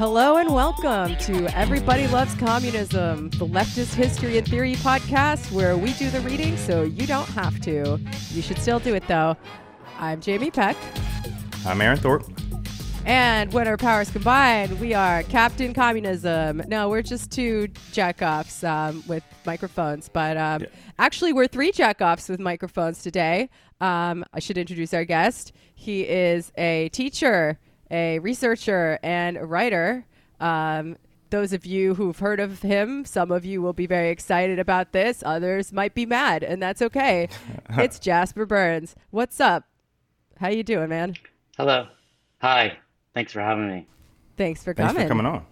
Hello and welcome to Everybody Loves Communism, the leftist history and theory podcast where we do the reading so you don't have to. You should still do it though. I'm Jamie Peck. I'm Aaron Thorpe. And when our powers combine, we are Captain Communism. No, we're just two jackoffs um, with microphones, but um, yeah. actually, we're three jackoffs with microphones today. Um, I should introduce our guest. He is a teacher, a researcher, and a writer. Um, those of you who've heard of him, some of you will be very excited about this. Others might be mad, and that's okay. it's Jasper Bernes. What's up? How you doing, man? Hello. Hi. Thanks for having me. Thanks for coming. Thanks for coming on.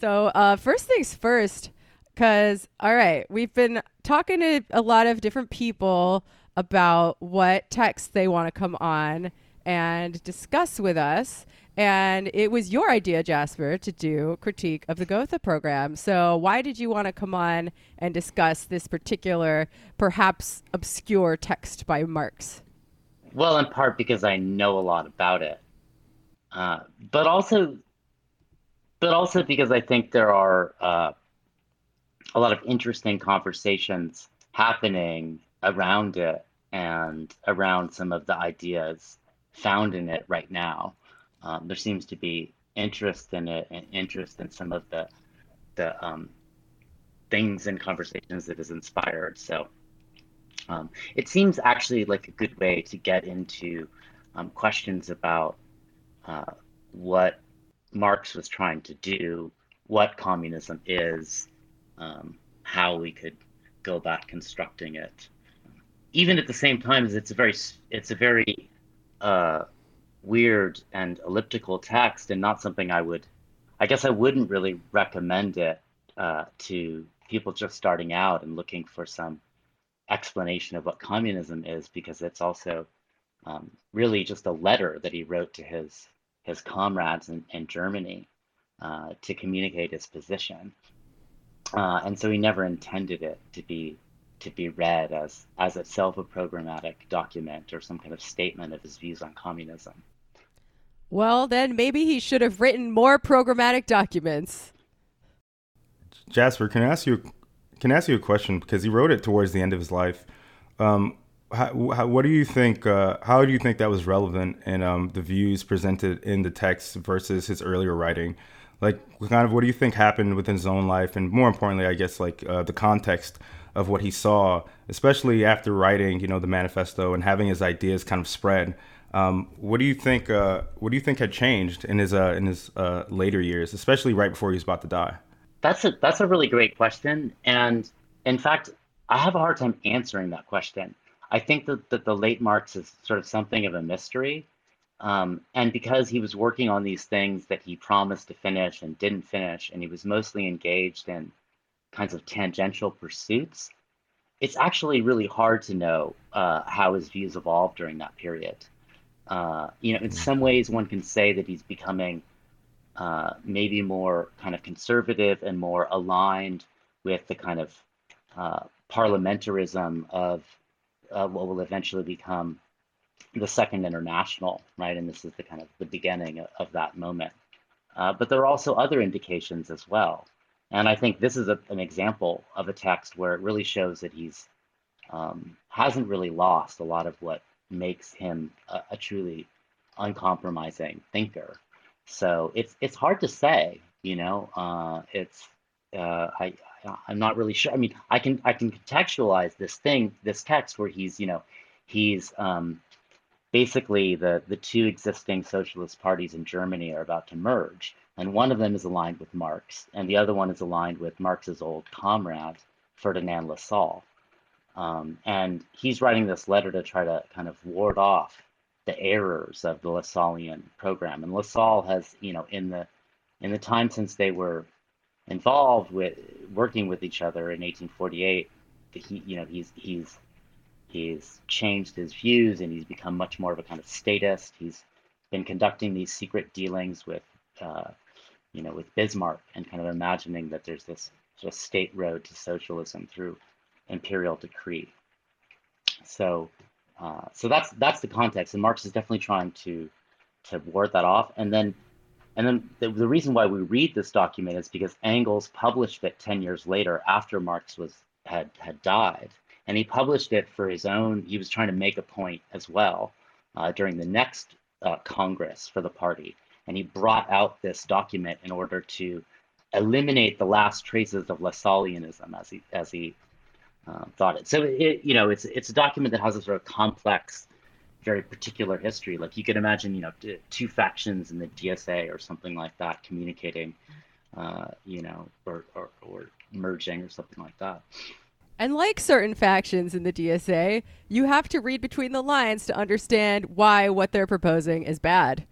So, uh, first things first, because, all right, we've been talking to a lot of different people about what texts they want to come on and discuss with us. And it was your idea, Jasper, to do critique of the Gotha program. So, why did you want to come on and discuss this particular, perhaps obscure text by Marx? Well, in part because I know a lot about it. Uh, but also, but also because I think there are uh, a lot of interesting conversations happening around it and around some of the ideas found in it right now. Um, there seems to be interest in it and interest in some of the the um, things and conversations that is inspired. So um, it seems actually like a good way to get into um, questions about uh, what Marx was trying to do, what communism is, um, how we could go about constructing it. Even at the same time as it's a very it's a very uh, weird and elliptical text, and not something I would, I guess I wouldn't really recommend it uh, to people just starting out and looking for some explanation of what communism is, because it's also um, really just a letter that he wrote to his his comrades in, in Germany uh, to communicate his position. Uh, and so he never intended it to be to be read as as itself a programmatic document or some kind of statement of his views on communism. Well, then maybe he should have written more programmatic documents. Jasper, can I ask you can I ask you a question because he wrote it towards the end of his life. Um, how, how, what do you think? Uh, how do you think that was relevant in um, the views presented in the text versus his earlier writing? Like, kind of, what do you think happened within his own life, and more importantly, I guess, like uh, the context of what he saw, especially after writing, you know, the manifesto and having his ideas kind of spread. Um, what do you think? Uh, what do you think had changed in his uh, in his uh, later years, especially right before he was about to die? That's a that's a really great question, and in fact, I have a hard time answering that question I think that, that the late Marx is sort of something of a mystery. Um, and because he was working on these things that he promised to finish and didn't finish, and he was mostly engaged in kinds of tangential pursuits, it's actually really hard to know uh, how his views evolved during that period. Uh, you know, in some ways, one can say that he's becoming uh, maybe more kind of conservative and more aligned with the kind of uh, parliamentarism of uh, what will eventually become the Second International, right? And this is the kind of the beginning of, of that moment. Uh, but there are also other indications as well. And I think this is a, an example of a text where it really shows that he's um, hasn't really lost a lot of what makes him a, a truly uncompromising thinker. So it's it's hard to say, you know. Uh, it's uh, I I'm not really sure. I mean, I can I can contextualize this thing, this text where he's, you know, he's um, basically the the two existing socialist parties in Germany are about to merge, and one of them is aligned with Marx, and the other one is aligned with Marx's old comrade Ferdinand Lassalle. Um, and he's writing this letter to try to kind of ward off the errors of the Lassallean program. And Lassalle has, you know, in the in the time since they were involved with working with each other in 1848, he, you know, he's he's he's changed his views and he's become much more of a kind of statist. He's been conducting these secret dealings with, uh, you know, with Bismarck and kind of imagining that there's this sort of state road to socialism through imperial decree. So, uh, so that's that's the context, and Marx is definitely trying to to ward that off. And then And then the, the reason why we read this document is because Engels published it 10 years later after Marx was had had died. And he published it for his own, he was trying to make a point as well uh, during the next uh, Congress for the party. And he brought out this document in order to eliminate the last traces of Lassalleanism as he, as he um, thought it. So, it, you know, it's, it's a document that has a sort of complex very particular history. Like you could imagine, you know, two factions in the DSA or something like that communicating, uh, you know, or, or, or merging or something like that. And like certain factions in the DSA, you have to read between the lines to understand why what they're proposing is bad.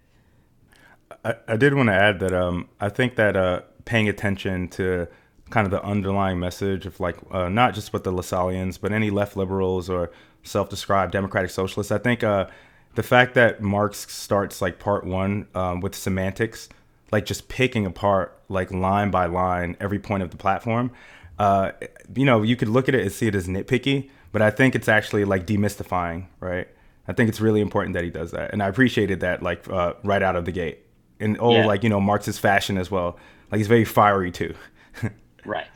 I, I did want to add that um, I think that uh, paying attention to kind of the underlying message of like uh, not just with the Lassalleans, but any left liberals or self-described democratic socialists. I think uh, the fact that Marx starts like part one um, with semantics, like just picking apart like line by line every point of the platform. Uh, you know, you could look at it and see it as nitpicky, but I think it's actually like demystifying, right? I think it's really important that he does that, and I appreciated that like uh, right out of the gate. And oh, yeah. like you know, Marx's fashion as well. Like he's very fiery too. right.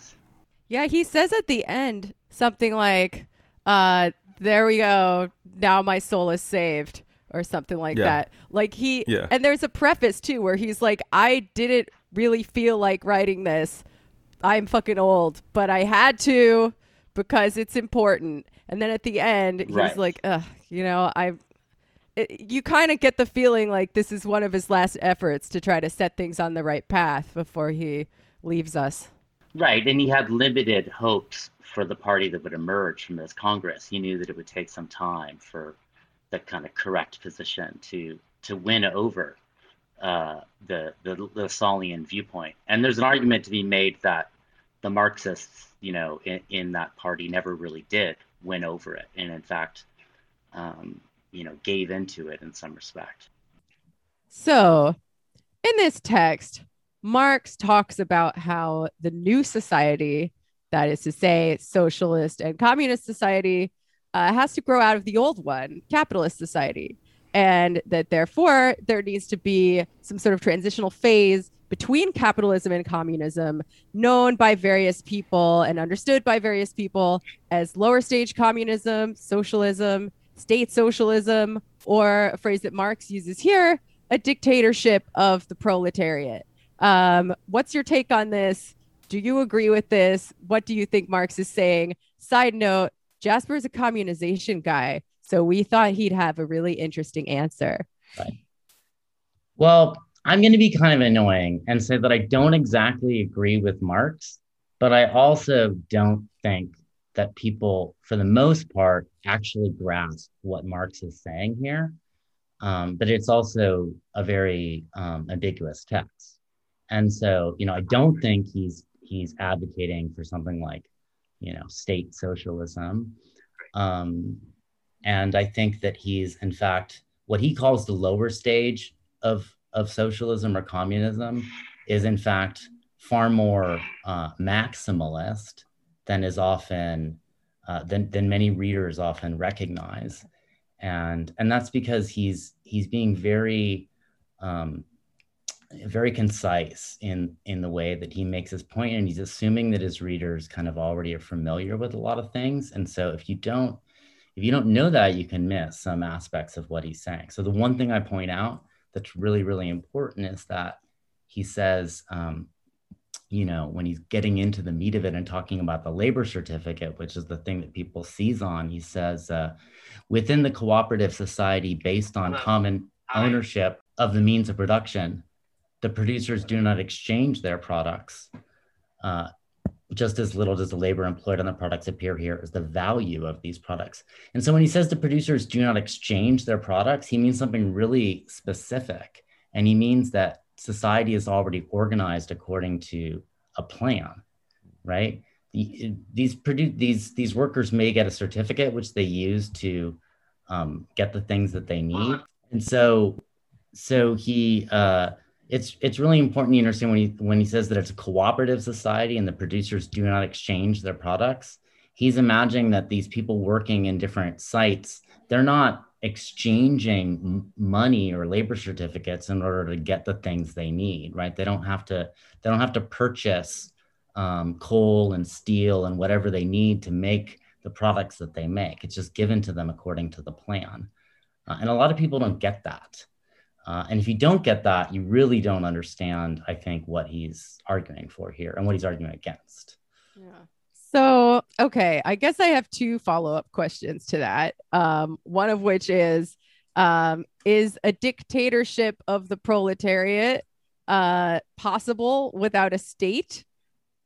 Yeah, he says at the end something like, uh, there we go. Now my soul is saved or something like yeah. that. Like he yeah. and there's a preface too where he's like I didn't really feel like writing this. I'm fucking old, but I had to because it's important. And then at the end he's right. like, Ugh, you know, I you kind of get the feeling like this is one of his last efforts to try to set things on the right path before he leaves us. Right, and he had limited hopes for the party that would emerge from this Congress. He knew that it would take some time for the kind of correct position to to win over uh, the the Lassallean viewpoint. And there's an argument to be made that the Marxists, you know, in, in that party never really did win over it, and in fact, um, you know, gave into it in some respect. So, in this text, Marx talks about how the new society that is to say, socialist and communist society uh, has to grow out of the old one, capitalist society. And that therefore there needs to be some sort of transitional phase between capitalism and communism, known by various people and understood by various people as lower stage communism, socialism, state socialism, or a phrase that Marx uses here, a dictatorship of the proletariat. Um, what's your take on this? Do you agree with this? What do you think Marx is saying? Side note Jasper is a communization guy. So we thought he'd have a really interesting answer. Right. Well, I'm going to be kind of annoying and say that I don't exactly agree with Marx, but I also don't think that people, for the most part, actually grasp what Marx is saying here. Um, but it's also a very um, ambiguous text. And so, you know, I don't think he's he's advocating for something like, you know, state socialism. Um, and I think that he's, in fact, what he calls the lower stage of, of socialism or communism is, in fact, far more uh, maximalist than is often, uh, than, than many readers often recognize. And, and that's because he's, he's being very um, very concise in in the way that he makes his point and he's assuming that his readers kind of already are familiar with a lot of things. And so if you don't if you don't know that you can miss some aspects of what he's saying. So the one thing i point out that's really really important is that he says um, you know when he's getting into the meat of it and talking about the labor certificate which is the thing that people seize on he says uh, within the cooperative society based on common ownership of the means of production the producers do not exchange their products. Uh, just as little does the labor employed on the products appear here as the value of these products. And so when he says the producers do not exchange their products, he means something really specific. And he means that society is already organized according to a plan, right? These produ- these these workers may get a certificate which they use to um, get the things that they need, and so so he uh, it's it's really important you understand when he when he says that it's a cooperative society and the producers do not exchange their products he's imagining that these people working in different sites they're not exchanging money or labor certificates in order to get the things they need right? They don't have to they don't have to purchase um, coal and steel and whatever they need to make the products that they make. It's just given to them according to the plan. Uh, and a lot of people don't get that uh, and if you don't get that you really don't understand i think what he's arguing for here and what he's arguing against yeah so, okay, I guess I have two follow up questions to that. Um, one of which is um, Is a dictatorship of the proletariat uh, possible without a state?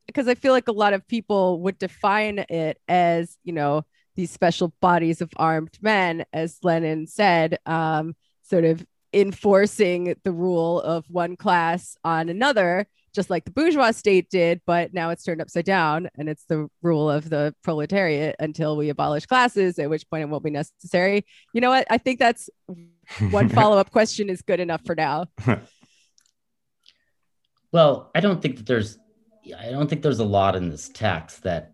Because I feel like a lot of people would define it as, you know, these special bodies of armed men, as Lenin said, um, sort of enforcing the rule of one class on another just like the bourgeois state did, but now it's turned upside down and it's the rule of the proletariat until we abolish classes, at which point it won't be necessary. You know what? I think that's one follow up question is good enough for now. well, I don't think that there's, I don't think there's a lot in this text that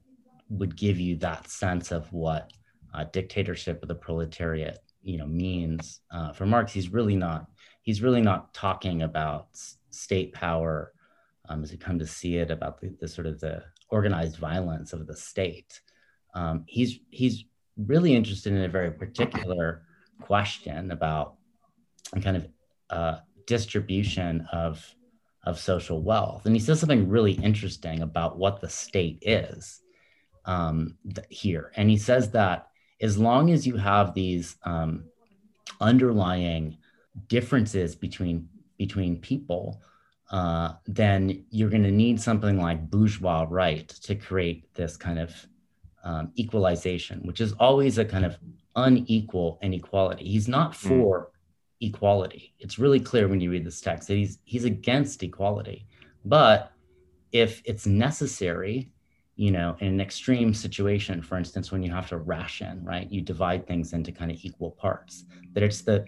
would give you that sense of what uh, dictatorship of the proletariat, you know, means. Uh, for Marx, he's really not, he's really not talking about state power um, as we come to see it about the, the, sort of the organized violence of the state. Um, he's he's really interested in a very particular question about a kind of uh, distribution of of social wealth, and he says something really interesting about what the state is um, th- here, and he says that as long as you have these um, underlying differences between between people uh, then you're going to need something like bourgeois right to create this kind of um, equalization, which is always a kind of unequal inequality. He's not hmm. for mm. equality. It's really clear when you read this text that he's he's against equality. But if it's necessary, you know, in an extreme situation, for instance, when you have to ration, right, you divide things into kind of equal parts. That it's the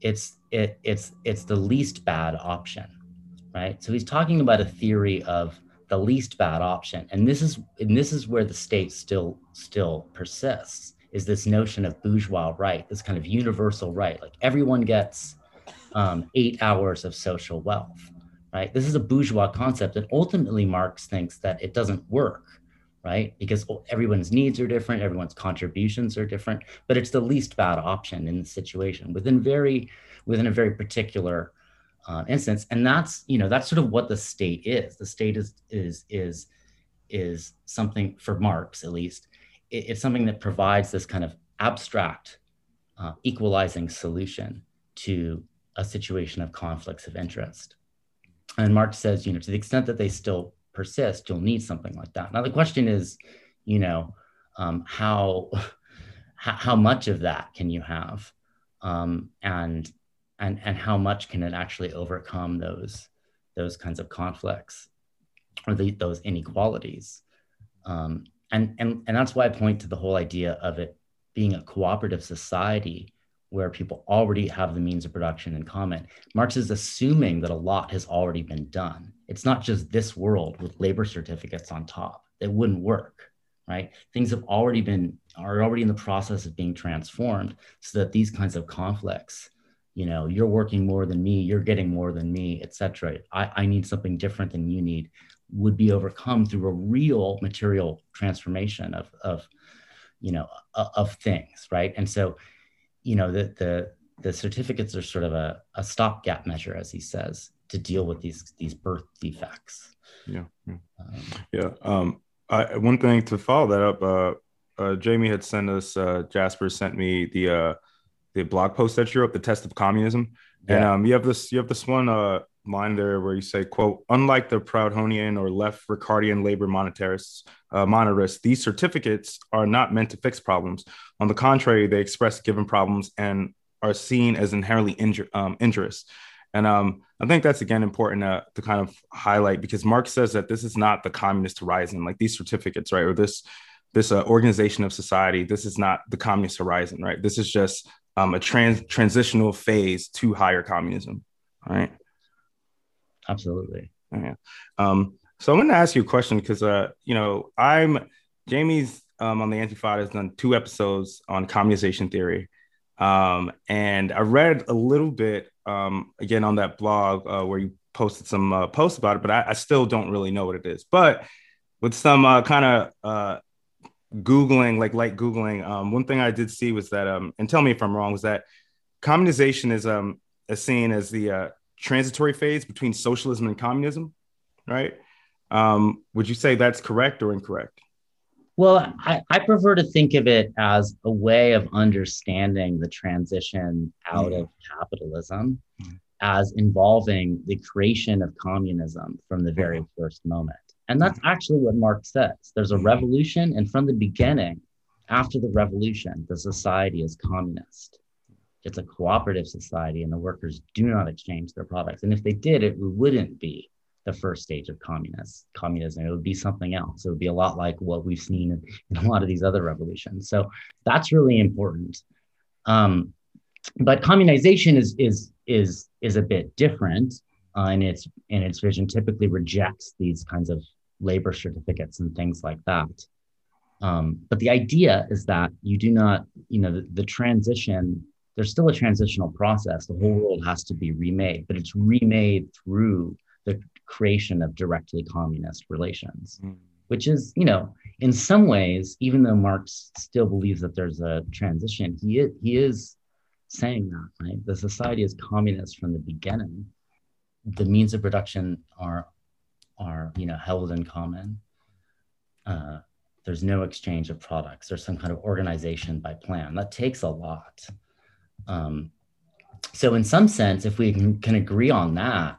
it's it it's it's the least bad option right? So he's talking about a theory of the least bad option, and this is and this is where the state still still persists. Is this notion of bourgeois right, this kind of universal right, like everyone gets um, eight hours of social wealth, right? This is a bourgeois concept, and ultimately Marx thinks that it doesn't work, right? Because everyone's needs are different, everyone's contributions are different, but it's the least bad option in the situation within very within a very particular uh, instance. And that's you know that's sort of what the state is. The state is is is is something for marx at least it, it's something that provides this kind of abstract uh, equalizing solution to a situation of conflicts of interest. And marx says you know to the extent that they still persist you'll need something like that. Now the question is you know um, how how much of that can you have? Um, and and and how much can it actually overcome those those kinds of conflicts or the, those inequalities? Um, and and and that's why i point to the whole idea of it being a cooperative society where people already have the means of production in common. Marx is assuming that a lot has already been done. It's not just this world with labor certificates on top. It wouldn't work right? Things have already been are already in the process of being transformed so that these kinds of conflicts you know you're working more than me you're getting more than me etc I, I need something different than you need would be overcome through a real material transformation of of you know of things right? And so you know the the the certificates are sort of a, a stopgap measure as he says to deal with these these birth defects yeah yeah, um, yeah. Um, I, one thing to follow that up uh, uh, jamie had sent us uh, jasper sent me the uh, the blog post that you wrote, the test of communism, yeah. and um, you have this you have this one uh, line there where you say, "quote Unlike the Proudhonian or left Ricardian labor monetarists, uh, monetarists, these certificates are not meant to fix problems. On the contrary, they express given problems and are seen as inherently um, injurious." And um, I think that's again important uh, to kind of highlight because Marx says that this is not the communist horizon, like these certificates, right, or this this uh, organization of society. This is not the communist horizon, right? This is just um, a trans transitional phase to higher communism. Right. Absolutely. Yeah. Um, so I'm going to ask you a question because, uh, you know, I'm Jamie's um, on the Antifada has done two episodes on communization theory, Um, and I read a little bit um, again on that blog uh, where you posted some uh, posts about it, but I, I, still don't really know what it is. But with some uh, kind of uh, googling, like light googling, um, one thing I did see was that, um, and tell me if I'm wrong, was that communization is um, is seen as the uh, transitory phase between socialism and communism, right? Um, would you say that's correct or incorrect? Well, I, I, prefer to think of it as a way of understanding the transition out mm. of capitalism mm. as involving the creation of communism from the very mm. first moment. And that's actually what Marx says. There's a revolution, and from the beginning, after the revolution, the society is communist. It's a cooperative society, and the workers do not exchange their products. And if they did, it wouldn't be the first stage of communist communism. It would be something else. It would be a lot like what we've seen in, in a lot of these other revolutions. So that's really important. Um, but communization is is is is a bit different uh, its in its vision. Typically rejects these kinds of labor certificates and things like that. Um, but the idea is that you do not, you know, the, the transition. There's still a transitional process. The whole world has to be remade, but it's remade through the creation of directly communist relations, mm. which is, you know, in some ways, even though Marx still believes that there's a transition, he is, he is saying that, right? The society is communist from the beginning. The means of production are, are you know, held in common. Uh, there's no exchange of products. There's some kind of organization by plan. That takes a lot. Um, so, in some sense, if we can, can agree on that,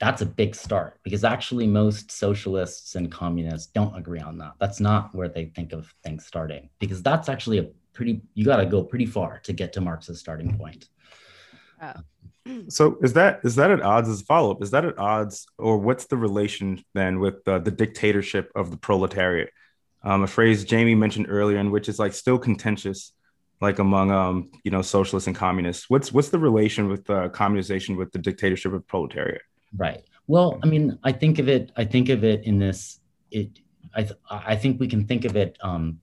that's a big start because actually most socialists and communists don't agree on that. That's not where they think of things starting because that's actually a pretty you got to go pretty far to get to Marx's starting point. Oh. So is that is that at odds as a follow up? Is that at odds or what's the relation then with uh, the dictatorship of the proletariat? Um, a phrase Jamie mentioned earlier, and which is like still contentious, like among um, you know socialists and communists. What's what's the relation with uh, communization with the dictatorship of proletariat? Right. Well, I mean, I think of it. I think of it in this. It. I. Th- I think we can think of it um,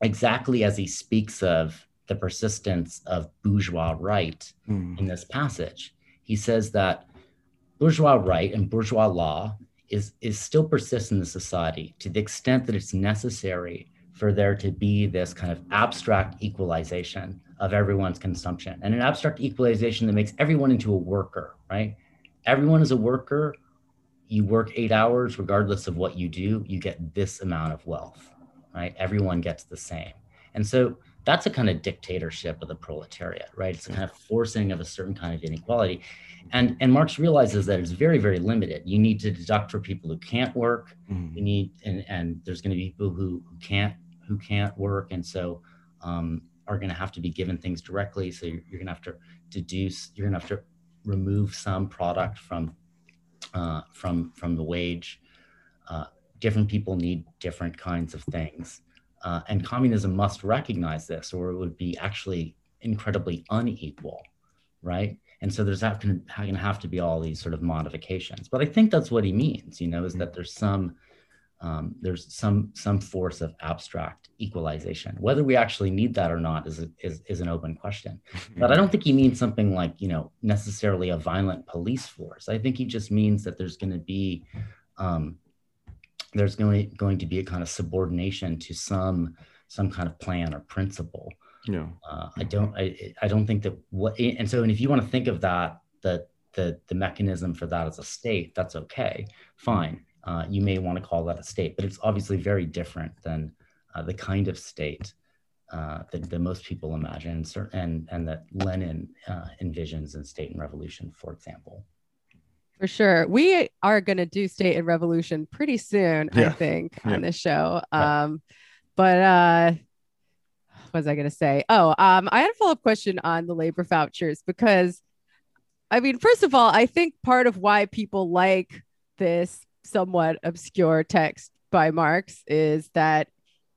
exactly as he speaks of the persistence of bourgeois right mm. in this passage. He says that bourgeois right and bourgeois law is is still persists in the society to the extent that it's necessary for there to be this kind of abstract equalization of everyone's consumption and an abstract equalization that makes everyone into a worker, right? everyone is a worker. You work eight hours, regardless of what you do, you get this amount of wealth, right? Everyone gets the same. And so that's a kind of dictatorship of the proletariat, right? It's a kind of forcing of a certain kind of inequality. And, and Marx realizes that it's very, very limited. You need to deduct for people who can't work. Mm-hmm. You need, and, and there's going to be people who, who can't, who can't work. And so um, are going to have to be given things directly. So you're, you're going to have to deduce, you're going to have to remove some product from uh, from from the wage. Uh, different people need different kinds of things, uh, and communism must recognize this, or it would be actually incredibly unequal, right? And so there's going to have to be all these sort of modifications. But I think that's what he means, you know, is that there's some um, there's some some force of abstract equalization. Whether we actually need that or not is is, is an open question. But I don't think he means something like you know necessarily a violent police force. I think he just means that there's going to be um, there's going going to be a kind of subordination to some some kind of plan or principle. No, Uh, I don't I I don't think that what and so and if you want to think of that the the the mechanism for that as a state, that's okay, fine uh, you may want to call that a state, but it's obviously very different than uh, the kind of state uh, that, that, most people imagine and, and that Lenin uh, envisions in State and Revolution, for example. For sure. We are going to do State and Revolution pretty soon, yeah. I think, yeah. on this show. Um, But uh, what was I going to say? Oh, um, I had a follow up question on the labor vouchers because, I mean, first of all, I think part of why people like this somewhat obscure text by Marx is that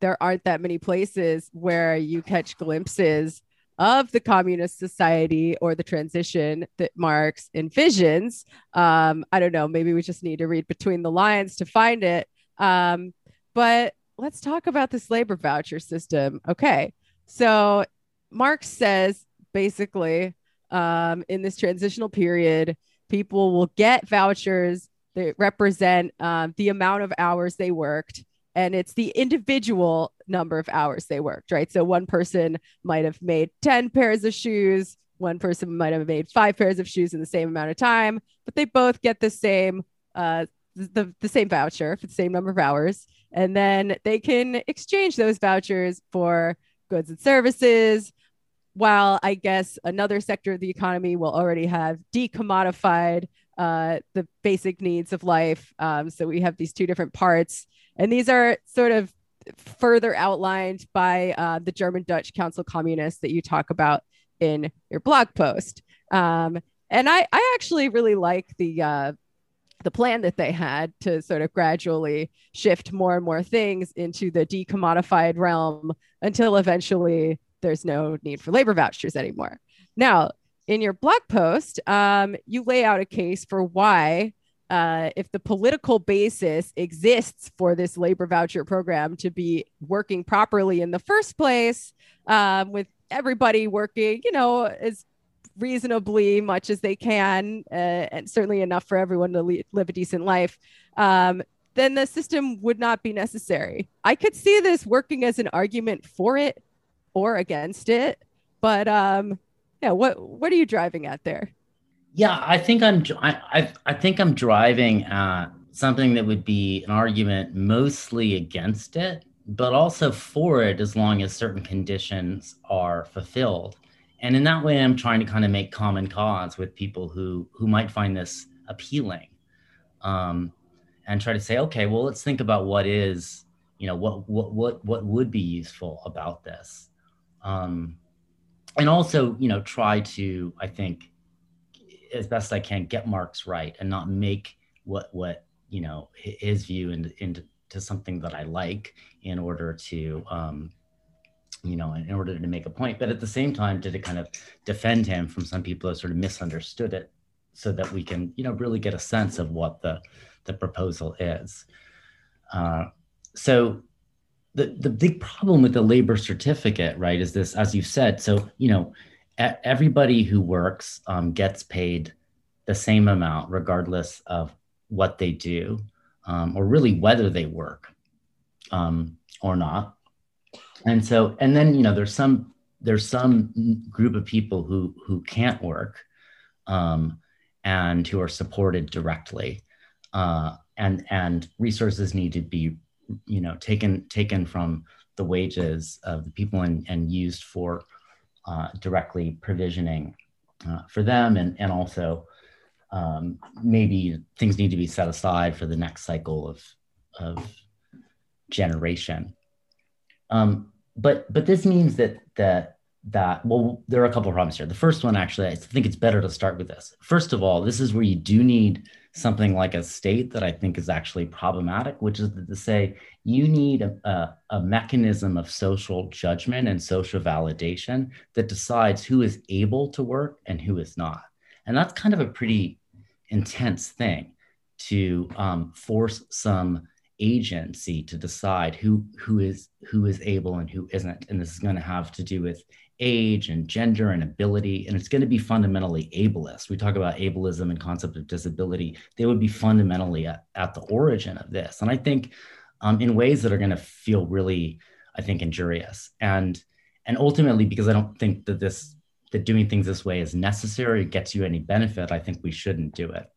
there aren't that many places where you catch glimpses of the communist society or the transition that Marx envisions. Um, I don't know, maybe we just need to read between the lines to find it. Um, but let's talk about this labor voucher system. Okay. So Marx says basically, um, in this transitional period, people will get vouchers that represent um, the amount of hours they worked and it's the individual number of hours they worked, right? So one person might have made 10 pairs of shoes, one person might have made five pairs of shoes in the same amount of time, but they both get the same uh, the, the same voucher for the same number of hours. And then they can exchange those vouchers for goods and services. While I guess another sector of the economy will already have decommodified uh, the basic needs of life. Um, so we have these two different parts and these are sort of further outlined by uh, the German Dutch Council Communists that you talk about in your blog post. Um, and I, I actually really like the uh, the plan that they had to sort of gradually shift more and more things into the decommodified realm until eventually there's no need for labor vouchers anymore. Now, in your blog post, um, you lay out a case for why uh, if the political basis exists for this labor voucher program to be working properly in the first place, um, with everybody working, you know, as reasonably much as they can, uh, and certainly enough for everyone to le- live a decent life, um, then the system would not be necessary. I could see this working as an argument for it or against it, but um, yeah, what what are you driving at there? Yeah, I think I'm. I I think I'm driving at something that would be an argument mostly against it, but also for it as long as certain conditions are fulfilled. And in that way, I'm trying to kind of make common cause with people who who might find this appealing, um, and try to say, okay, well, let's think about what is, you know, what what what what would be useful about this, um, and also, you know, try to, I think as best I can get Marx right and not make what what you know his view into, into something that I like in order to um, you know in order to make a point. But at the same time, did it kind of defend him from some people who sort of misunderstood it, so that we can you know really get a sense of what the the proposal is. Uh, so the the big problem with the labor certificate, right, is this, as you've said. So you know everybody who works um, gets paid the same amount regardless of what they do um, or really whether they work um, or not and so and then you know there's some there's some group of people who who can't work um, and who are supported directly uh, and and resources need to be you know taken taken from the wages of the people and, and used for uh, directly provisioning uh, for them and, and also um, maybe things need to be set aside for the next cycle of, of generation. Um, but but this means that that that well there are a couple of problems here. The first one actually I think it's better to start with this. First of all, this is where you do need something like a state that I think is actually problematic, which is to say you need a, a, a, mechanism of social judgment and social validation that decides who is able to work and who is not. And that's kind of a pretty intense thing to um, force some agency to decide who who is who is able and who isn't and this is going to have to do with age and gender and ability, and it's going to be fundamentally ableist. We talk about ableism and concept of disability. They would be fundamentally at, at the origin of this. And I think um, in ways that are going to feel really, I think, injurious. And and ultimately, because I don't think that this that doing things this way is necessary, gets you any benefit, I think we shouldn't do it.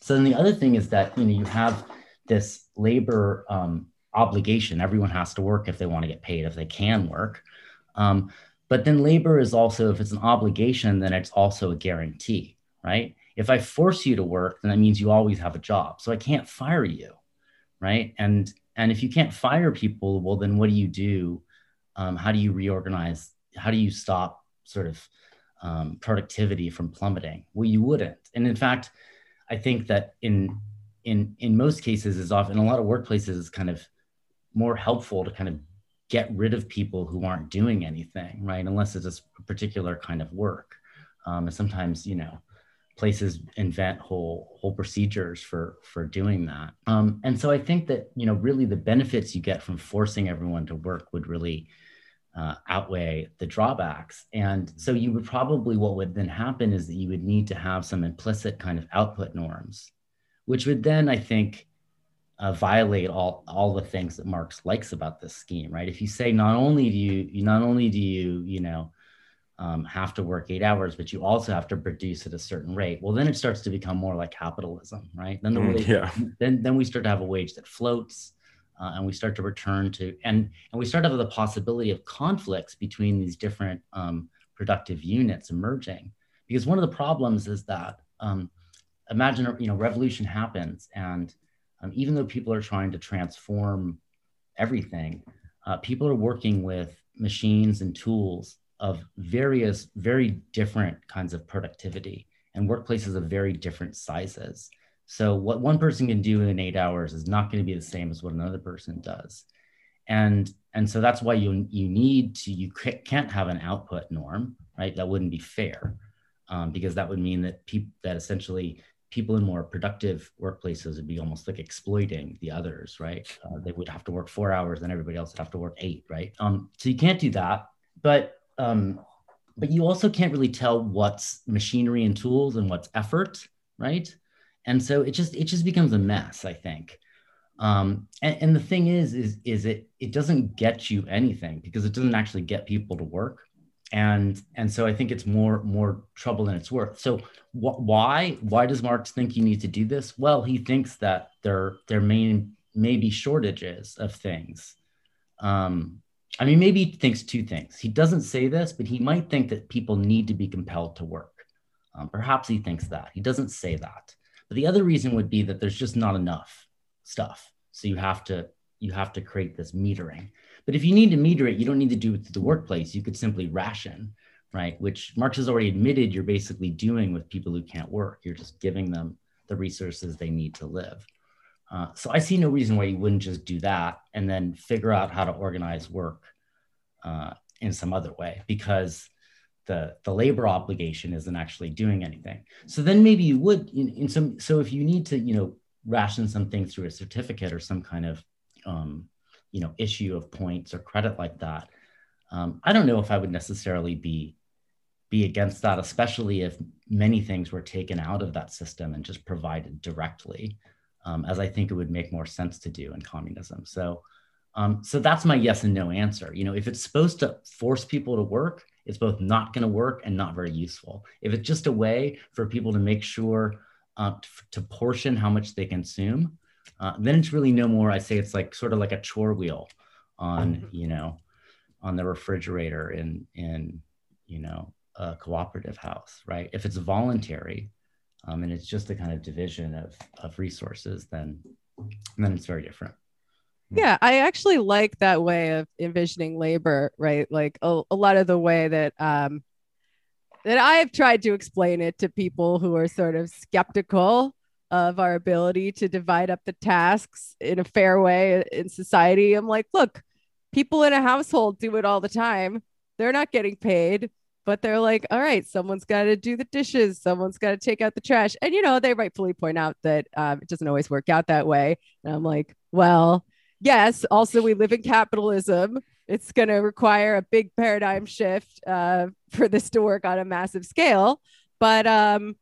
So then the other thing is that you know you have this labor um, obligation. Everyone has to work if they want to get paid, if they can work. Um, but then labor is also, if it's an obligation, then it's also a guarantee, right? If I force you to work, then that means you always have a job. So I can't fire you, right? And and if you can't fire people, well, then what do you do? Um, how do you reorganize? How do you stop sort of um, productivity from plummeting? Well, you wouldn't. And in fact, I think that in in in most cases is often in a lot of workplaces is kind of more helpful to kind of get rid of people who aren't doing anything, right? Unless it's a particular kind of work. Um, and sometimes, you know, places invent whole whole procedures for for doing that. Um, and so I think that you know, really, the benefits you get from forcing everyone to work would really uh, outweigh the drawbacks. And so you would probably, what would then happen is that you would need to have some implicit kind of output norms, which would then, I think, uh, violate all all the things that Marx likes about this scheme, right? If you say not only do you, you not only do you, you know, um, have to work eight hours, but you also have to produce at a certain rate. Well, then it starts to become more like capitalism, right? Then the mm, wage, yeah. then then we start to have a wage that floats, uh, and we start to return to and and we start to have the possibility of conflicts between these different um, productive units emerging. Because one of the problems is that um, imagine you know revolution happens, and um, even though people are trying to transform everything, uh, people are working with machines and tools of various, very different kinds of productivity and workplaces of very different sizes. So what one person can do in eight hours is not going to be the same as what another person does. And, and so that's why you, you need to, you can't have an output norm, right? That wouldn't be fair um, because that would mean that people, that essentially people in more productive workplaces would be almost like exploiting the others, right? Uh, they would have to work four hours and everybody else would have to work eight, right? Um, so you can't do that. But um, but you also can't really tell what's machinery and tools and what's effort, right? And so it just it just becomes a mess, I think. Um, and, and the thing is, is is it it doesn't get you anything because it doesn't actually get people to work, and and so I think it's more more trouble than it's worth. So wh- why why does Marx think you need to do this? Well, he thinks that there there may may be shortages of things. Um, I mean, maybe he thinks two things. He doesn't say this, but he might think that people need to be compelled to work. Um, perhaps he thinks that. He doesn't say that. But the other reason would be that there's just not enough stuff. So you have to you have to create this metering. But if you need to meter it, you don't need to do it through the workplace. You could simply ration, right? Which Marx has already admitted you're basically doing with people who can't work. You're just giving them the resources they need to live. Uh, so I see no reason why you wouldn't just do that and then figure out how to organize work uh, in some other way because the, the labor obligation isn't actually doing anything. So then maybe you would in, in some, so if you need to, you know, ration something through a certificate or some kind of, um, you know, issue of points or credit like that, um, I don't know if I would necessarily be be against that, especially if many things were taken out of that system and just provided directly um, as I think it would make more sense to do in communism. So, um, so that's my yes and no answer. You know, if it's supposed to force people to work, it's both not going to work and not very useful. If it's just a way for people to make sure uh, to, to, portion how much they consume, uh, then it's really no more. I say it's like sort of like a chore wheel on, mm-hmm. you know, on the refrigerator in in you know a cooperative house, right? If it's voluntary, um, and it's just a kind of division of, of resources, then, then it's very different. Yeah, I actually like that way of envisioning labor, right? Like a, a lot of the way that um, that I have tried to explain it to people who are sort of skeptical of our ability to divide up the tasks in a fair way in society. I'm like, look, people in a household do it all the time. They're not getting paid but they're like, all right, someone's got to do the dishes, someone's got to take out the trash. And, you know, they rightfully point out that um, it doesn't always work out that way. And I'm like, well, yes, also, we live in capitalism. It's going to require a big paradigm shift uh, for this to work on a massive scale. But um,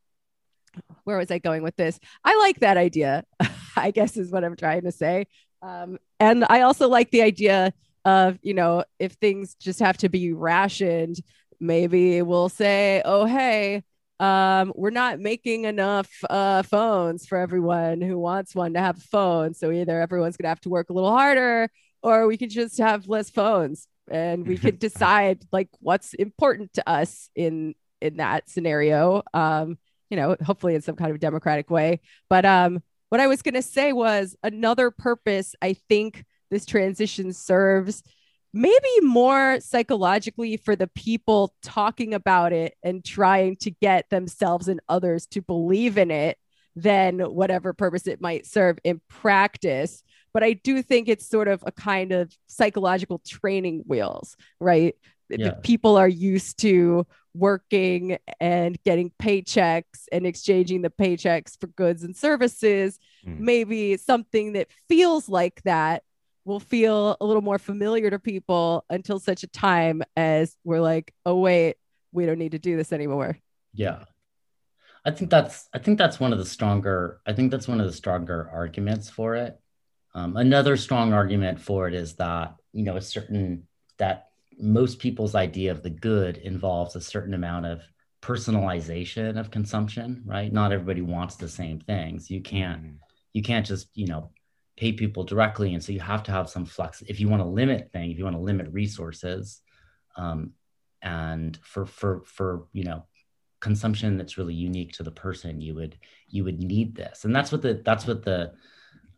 where was I going with this? I like that idea, I guess is what I'm trying to say. Um, and I also like the idea of, you know, if things just have to be rationed, maybe we'll say, oh, hey, um, we're not making enough uh, phones for everyone who wants one to have a phone. So either everyone's going to have to work a little harder or we can just have less phones and we could decide like what's important to us in in that scenario um you know hopefully in some kind of democratic way but um what i was going to say was another purpose i think this transition serves maybe more psychologically for the people talking about it and trying to get themselves and others to believe in it than whatever purpose it might serve in practice. But I do think it's sort of a kind of psychological training wheels, right? Yeah. People are used to working and getting paychecks and exchanging the paychecks for goods and services. Mm. Maybe something that feels like that will feel a little more familiar to people until such a time as we're like, oh wait, we don't need to do this anymore. Yeah. I think that's I think that's one of the stronger I think that's one of the stronger arguments for it. Um, another strong argument for it is that you know a certain that most people's idea of the good involves a certain amount of personalization of consumption, right? Not everybody wants the same things. You can't mm-hmm. you can't just you know pay people directly, and so you have to have some flex. If you want to limit things, if you want to limit resources, um, and for for for you know consumption that's really unique to the person, you would you would need this, and that's what the that's what the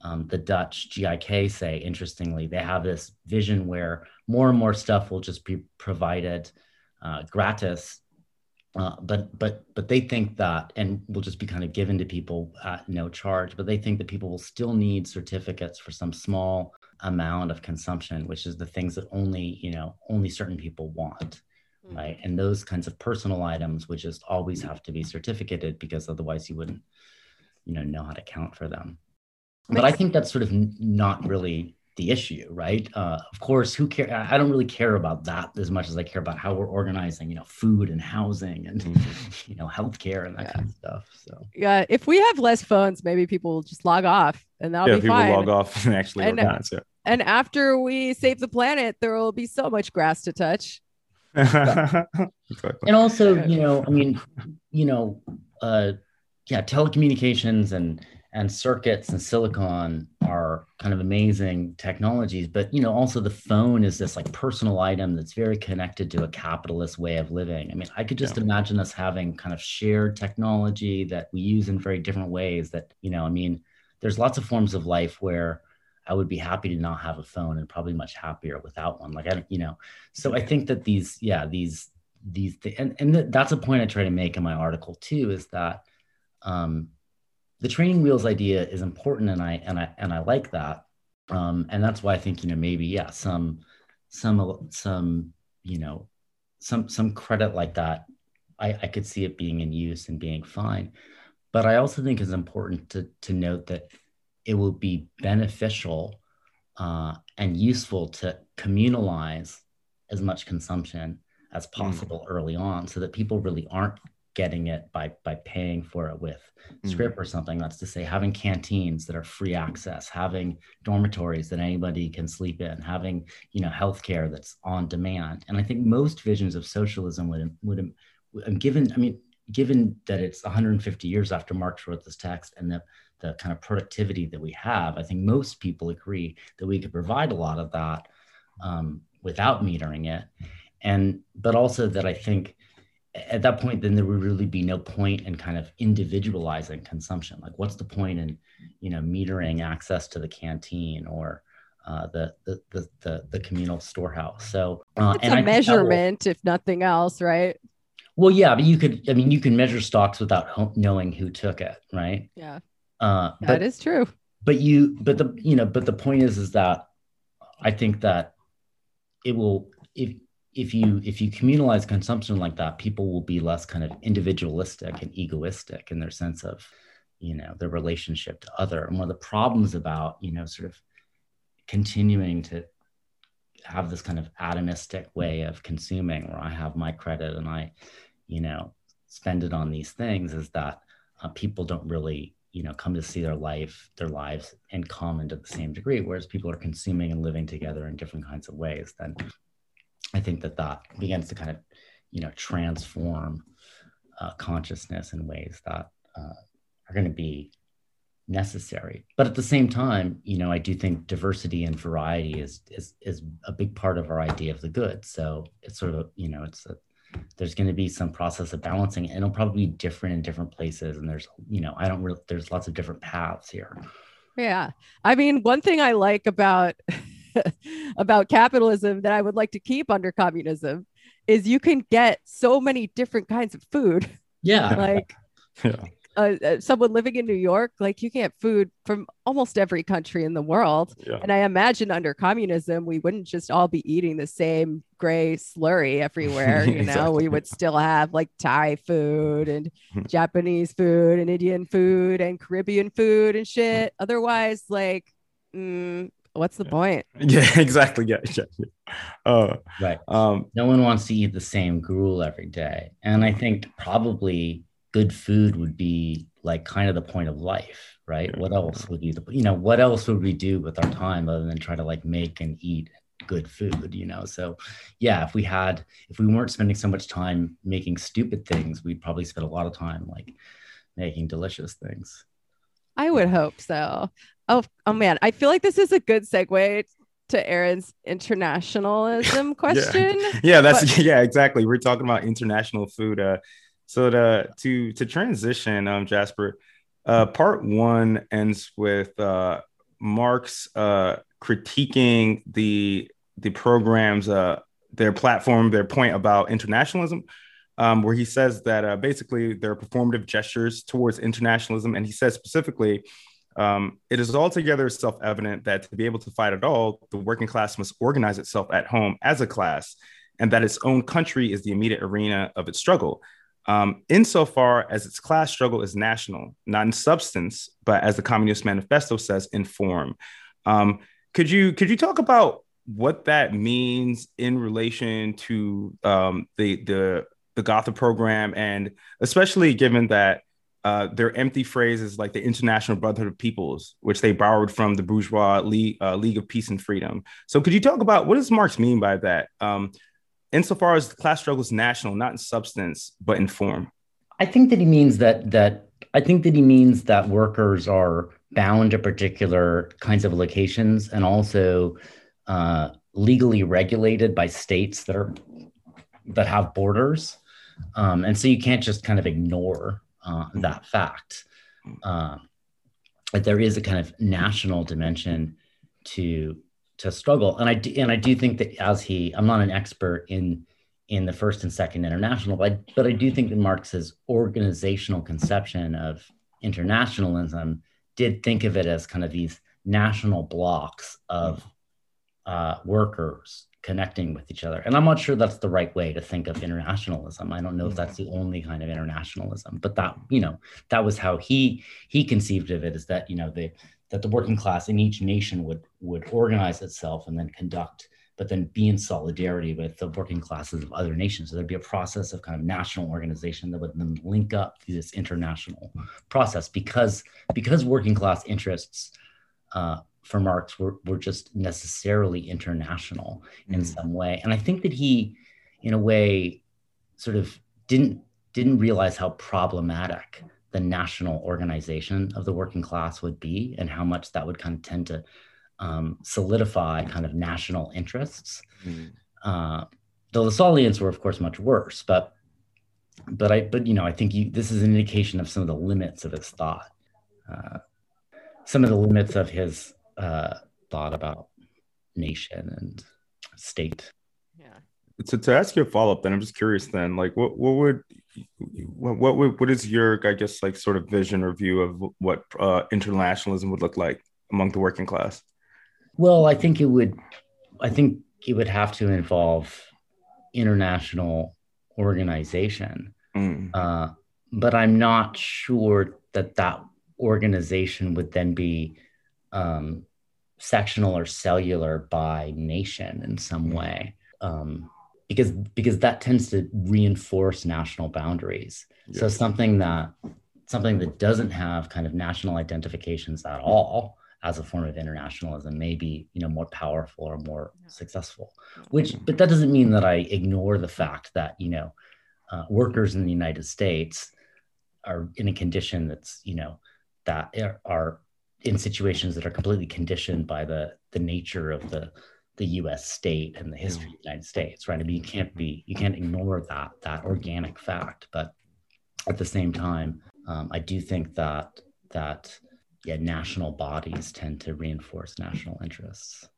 um, the Dutch GIK say. Interestingly, they have this vision where more and more stuff will just be provided uh, gratis uh, but but but they think that and will just be kind of given to people at no charge but they think that people will still need certificates for some small amount of consumption which is the things that only you know only certain people want mm-hmm. right and those kinds of personal items would just always have to be certificated because otherwise you wouldn't you know know how to count for them but i think that's sort of not really the issue, right? Uh, of course, who care? I don't really care about that as much as I care about how we're organizing, you know, food and housing and mm-hmm. you know, healthcare and that yeah. kind of stuff. So yeah, if we have less phones, maybe people will just log off, and that'll yeah, be fine. log off and actually and, organize it. And after we save the planet, there will be so much grass to touch. and also, you know, I mean, you know, uh, yeah, telecommunications and and circuits and silicon are kind of amazing technologies but you know also the phone is this like personal item that's very connected to a capitalist way of living i mean i could just yeah. imagine us having kind of shared technology that we use in very different ways that you know i mean there's lots of forms of life where i would be happy to not have a phone and probably much happier without one like i don't you know so i think that these yeah these these th- and, and that's a point i try to make in my article too is that um the training wheels idea is important and I and I and I like that. Um, and that's why I think, you know, maybe, yeah, some some some, you know, some some credit like that, I, I could see it being in use and being fine. But I also think it's important to to note that it will be beneficial uh, and useful to communalize as much consumption as mm. possible mm. early on so that people really aren't getting it by by paying for it with mm. scrip or something. That's to say having canteens that are free access having dormitories that anybody can sleep in having you know healthcare that's on demand. And i think most visions of socialism would would given i mean given that it's 150 years after marx wrote this text and the the kind of productivity that we have i think most people agree that we could provide a lot of that um, without metering it. And but also that i think at that point then there would really be no point in kind of individualizing consumption. Like what's the point in you know metering access to the canteen or uh, the, the, the the the communal storehouse? So uh, it's a measurement will, if nothing else right? Well yeah but you could i mean you can measure stocks without knowing who took it right? Yeah. Uh, but, that is true. But you but the you know but the point is is that i think that it will if if you if you communalize consumption like that, people will be less kind of individualistic and egoistic in their sense of, you know, their relationship to other. And one of the problems about, you know, sort of continuing to have this kind of atomistic way of consuming where I have my credit and I, you know, spend it on these things is that uh, people don't really you know come to see their life their lives in common to the same degree whereas people are consuming and living together in different kinds of ways then I think that that begins to kind of, you know, transform uh, consciousness in ways that uh, are going to be necessary. But at the same time, you know, I do think diversity and variety is is is a big part of our idea of the good. So it's sort of, you know, it's a, there's going to be some process of balancing, and it'll probably be different in different places. And there's, you know, I don't really there's lots of different paths here. Yeah, I mean, one thing I like about about capitalism that I would like to keep under communism is you can get so many different kinds of food. Yeah. like yeah. Uh, uh, someone living in New York, like you can get food from almost every country in the world. Yeah. And I imagine under communism, we wouldn't just all be eating the same gray slurry everywhere. You exactly. know, we would still have like Thai food and hmm. Japanese food and Indian food and Caribbean food and shit. Otherwise, like, mm, what's the point? Yeah, exactly. Yeah, yeah. Uh, right. Um, no one wants to eat the same gruel every day, and I think probably good food would be like kind of the point of life, right? Yeah. What else would be the you know what else would we do with our time other than try to like make and eat good food, you know? So, yeah, if we had if we weren't spending so much time making stupid things, we'd probably spend a lot of time like making delicious things. I would hope so. Oh, oh man, I feel like this is a good segue to Aaron's internationalism question. yeah. yeah, that's but- yeah, exactly. We're talking about international food. Uh, so to to to transition, um, Jasper, uh, part one ends with uh, Marx uh, critiquing the the program's uh, their platform, their point about internationalism, um, where he says that uh, basically there are performative gestures towards internationalism, and he says specifically um, it is altogether self evident that to be able to fight at all, the working class must organize itself at home as a class, and that its own country is the immediate arena of its struggle. Um, insofar as its class struggle is national, not in substance, but as the Communist Manifesto says, in form. Um, could you could you talk about what that means in relation to um, the the the Gotha program, and especially given that uh, their empty phrases like the International Brotherhood of Peoples, which they borrowed from the bourgeois League, uh, League of Peace and Freedom. So, could you talk about what does Marx mean by that? Um, insofar as the class struggle is national, not in substance, but in form. I think that he means that that I think that he means that workers are bound to particular kinds of locations and also uh, legally regulated by states that are that have borders, um, and so you can't just kind of ignore uh, that fact. Uh, there is a kind of national dimension to to struggle, and I do, and I do think that as he, I'm not an expert in in the first and second international, but but I do think that Marx's organizational conception of internationalism did think of it as kind of these national blocks of uh, workers connecting with each other. And I'm not sure that's the right way to think of internationalism. I don't know if that's the only kind of internationalism, but that, you know, that was how he he conceived of it is that, you know, the that the working class in each nation would would organize itself and then conduct but then be in solidarity with the working classes of other nations. So there'd be a process of kind of national organization that would then link up to this international process because because working class interests uh, for Marx were, were just necessarily international in mm some way. And I think that he, in a way, sort of didn't didn't realize how problematic the national organization of the working class would be and how much that would kind of tend to um, solidify kind of national interests. mm Uh, though the Lassalleans were, of course, much worse. But but I but you know I think you, this is an indication of some of the limits of his thought, uh, some of the limits of his uh, thought about nation and state. Yeah. To, to ask you a follow up, then I'm just curious. Then, like, what what would what what would, what is your I guess like sort of vision or view of what uh, internationalism would look like among the working class? Well, I think it would. I think it would have to involve international organization, mm. uh, but I'm not sure that that organization would then be um, sectional or cellular by nation in some mm-hmm. way um, because because that tends to reinforce national boundaries so something that something that doesn't have kind of national identifications at all as a form of internationalism may be you know more powerful or more yeah. successful which but that doesn't mean that i ignore the fact that you know uh, workers in the united states are in a condition that's you know that are in situations that are completely conditioned by the the nature of the the U.S. state and the history of the United States, right? I mean, you can't be you can't ignore that that organic fact, but at the same time, um, I do think that that yeah, national bodies tend to reinforce national interests.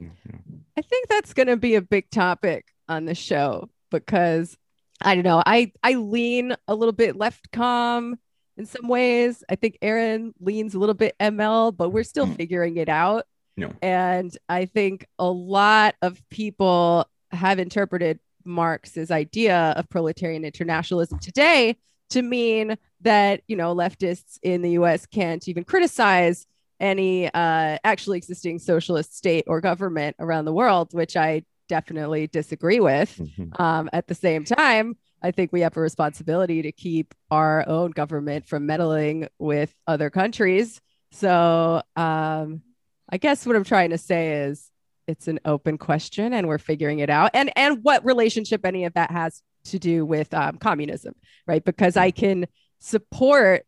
Mm-hmm. I think that's going to be a big topic on the show because I don't know. I I lean a little bit left com in some ways. I think Aaron leans a little bit ML, but we're still mm. figuring it out. No. And I think a lot of people have interpreted Marx's idea of proletarian internationalism today to mean that, you know, leftists in the US can't even criticize any uh, actually existing socialist state or government around the world, which I definitely disagree with. Mm-hmm. Um, at the same time, I think we have a responsibility to keep our own government from meddling with other countries. So um, I guess what I'm trying to say is it's an open question and we're figuring it out. And and what relationship any of that has to do with um, communism, right? Because I can support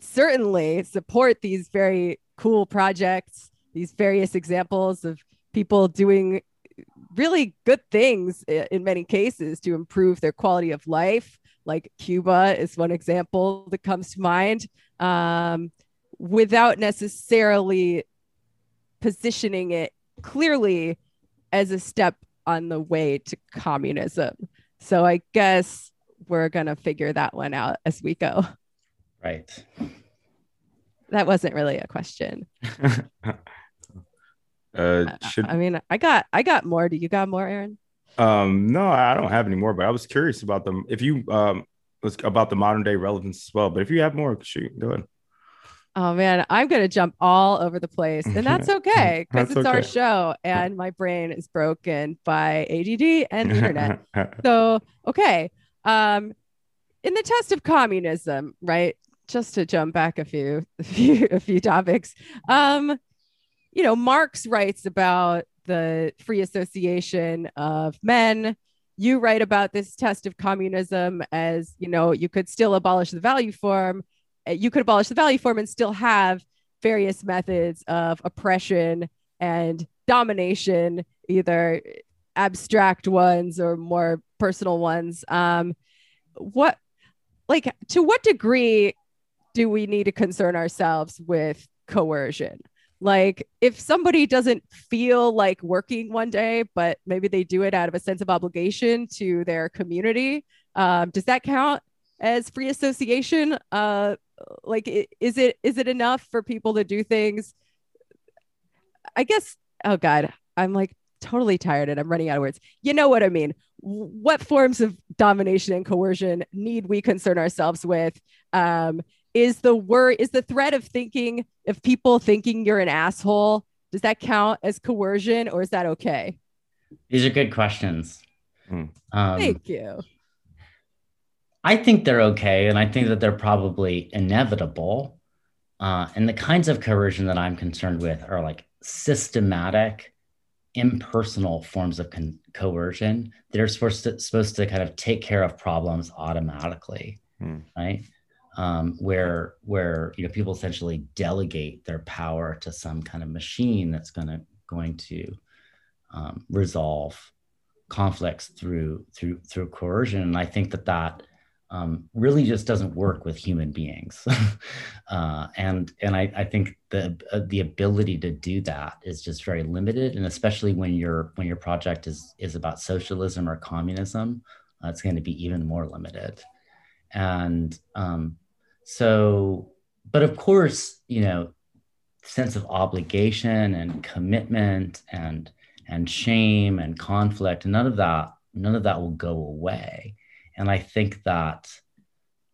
certainly support these very cool projects, these various examples of people doing really good things in many cases to improve their quality of life. Like Cuba is one example that comes to mind, um, without necessarily positioning it clearly as a step on the way to communism. So I guess we're going to figure that one out as we go. Right. That wasn't really a question. uh, should... I mean, I got I got more. Do you got more, Aaron? Um, no, I don't have any more, but I was curious about them. If you um was about the modern day relevance as well, but if you have more, shoot, go ahead. Oh man, I'm gonna jump all over the place, and that's okay because it's okay. our show, and my brain is broken by ADD and the internet. so okay, um, in the test of communism, right? Just to jump back a few, a few, a few topics. Um, you know, Marx writes about the free association of men. You write about this test of communism as you know, you could still abolish the value form uh, you could abolish the value form and still have various methods of oppression and domination, either abstract ones or more personal ones. Um, what, like, to what degree do we need to concern ourselves with coercion? Like, if somebody doesn't feel like working one day, but maybe they do it out of a sense of obligation to their community, um, does that count as free association? Uh, like is it is it enough for people to do things? I guess oh god i'm like totally tired and i'm running out of words. You know what i mean. What forms of domination and coercion need we concern ourselves with? Um is the word is the threat of thinking of people thinking you're an asshole does that count as coercion or is that okay these are good questions hmm. um, thank you I think they're okay, and I think that they're probably inevitable. Uh, and the kinds of coercion that I'm concerned with are like systematic, impersonal forms of con- coercion that are supposed to, supposed to kind of take care of problems automatically, hmm. right? Um, where where you know people essentially delegate their power to some kind of machine that's going to going to um, resolve conflicts through through through coercion. And I think that that um, really just doesn't work with human beings. uh, and and I, I think the uh, the ability to do that is just very limited, and especially when your when your project is is about socialism or communism, uh, it's going to be even more limited. And um, so, but of course, you know, sense of obligation and commitment and and shame and conflict, none of that none of that will go away and I think that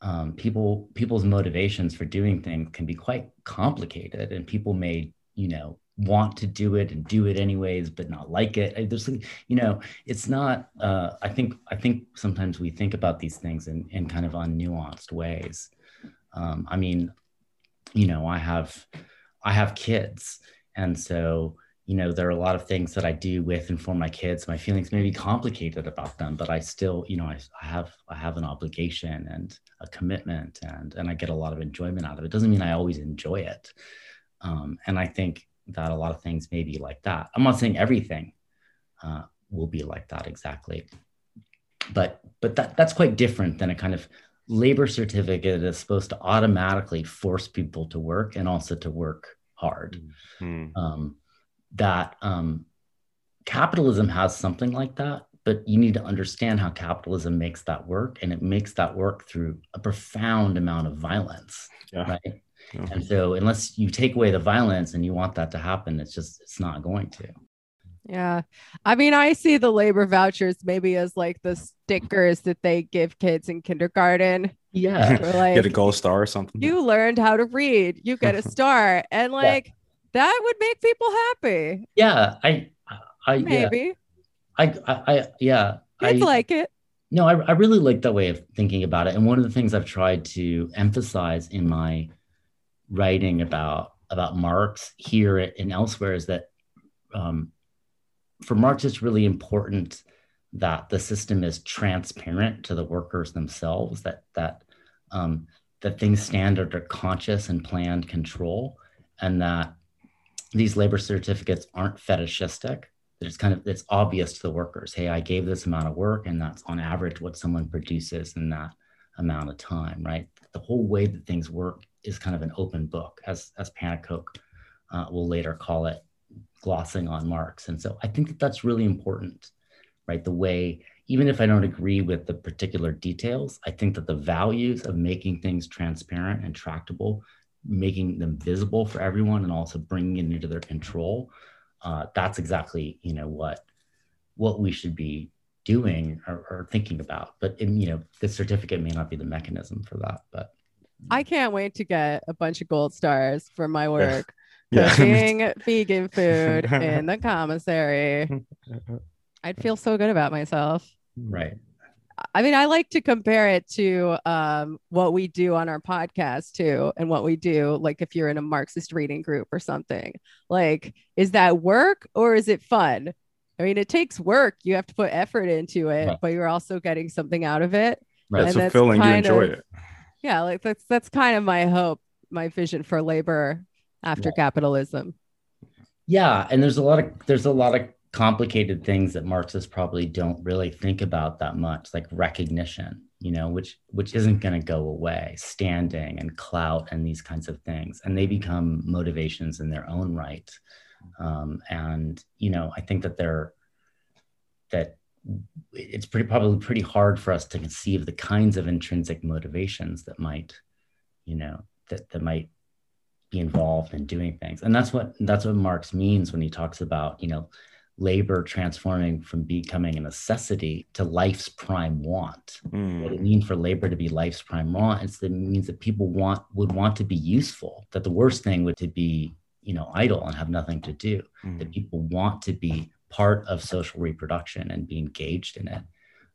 um, people people's motivations for doing things can be quite complicated, and people may you know want to do it and do it anyways, but not like it. There's you know it's not. Uh, I think I think sometimes we think about these things in in kind of unnuanced ways. Um, I mean, you know, I have I have kids, and so you know there are a lot of things that i do with and for my kids. My feelings may be complicated about them but i still you know I, I, have i have an obligation and a commitment and and i get a lot of enjoyment out of it. Doesn't mean i always enjoy it. Um, and i think that a lot of things may be like that. I'm not saying everything uh, will be like that exactly. But but that that's quite different than a kind of labor certificate is supposed to automatically force people to work and also to work hard mm-hmm. um, that um, capitalism has something like that, but you need to understand how capitalism makes that work, and it makes that work through a profound amount of violence, yeah. right? And so, unless you take away the violence and you want that to happen, it's just it's not going to. Yeah. I mean, I see the labor vouchers maybe as like the stickers that they give kids in kindergarten. Yeah. Like, get a gold star or something. You learned how to read, you get a star. And like yeah. that would make people happy. Yeah. I, I, maybe. Yeah. I, I, I, yeah. I like it. No, I, I really like that way of thinking about it. And one of the things I've tried to emphasize in my writing about about Marx here and elsewhere is that um, for Marx, it's really important that the system is transparent to the workers themselves, that that um, that things stand under conscious and planned control, and that these labor certificates aren't fetishistic. It's kind of it's obvious to the workers. Hey, I gave this amount of work, and that's on average what someone produces in that amount of time, right? The whole way that things work is kind of an open book, as as Pannekoek uh, will later call it glossing on Marx. And so I think that that's really important, right? The way, even if I don't agree with the particular details, I think that the values of making things transparent and tractable, making them visible for everyone, and also bringing it into their control, uh, that's exactly you know what what we should be doing or, or thinking about. But in, you know, the certificate may not be the mechanism for that, but. I can't wait to get a bunch of gold stars for my work cooking yeah. vegan food in the commissary. I'd feel so good about myself. Right. I mean, I like to compare it to um, what we do on our podcast too, and what we do, like if you're in a Marxist reading group or something. Like, is that work or is it fun? I mean, it takes work. You have to put effort into it, right. but you're also getting something out of it. Right. That's fulfilling. You enjoy of, it. Yeah, like that's that's kind of my hope, my vision for labor after yeah. capitalism. Yeah, and there's a lot of there's a lot of complicated things that Marxists probably don't really think about that much, like recognition, you know, which which isn't going to go away, standing and clout and these kinds of things, and they become motivations in their own right. Um, and you know, I think that they're that it's pretty probably pretty hard for us to conceive the kinds of intrinsic motivations that might, you know, that that might be involved in doing things. And that's what that's what marx means when he talks about you know labor transforming from becoming a necessity to life's prime want. Mm. what it means for labor to be life's prime want it's, it means that people want would want to be useful that the worst thing would to be you know idle and have nothing to do. Mm. that people want to be part of social reproduction and be engaged in it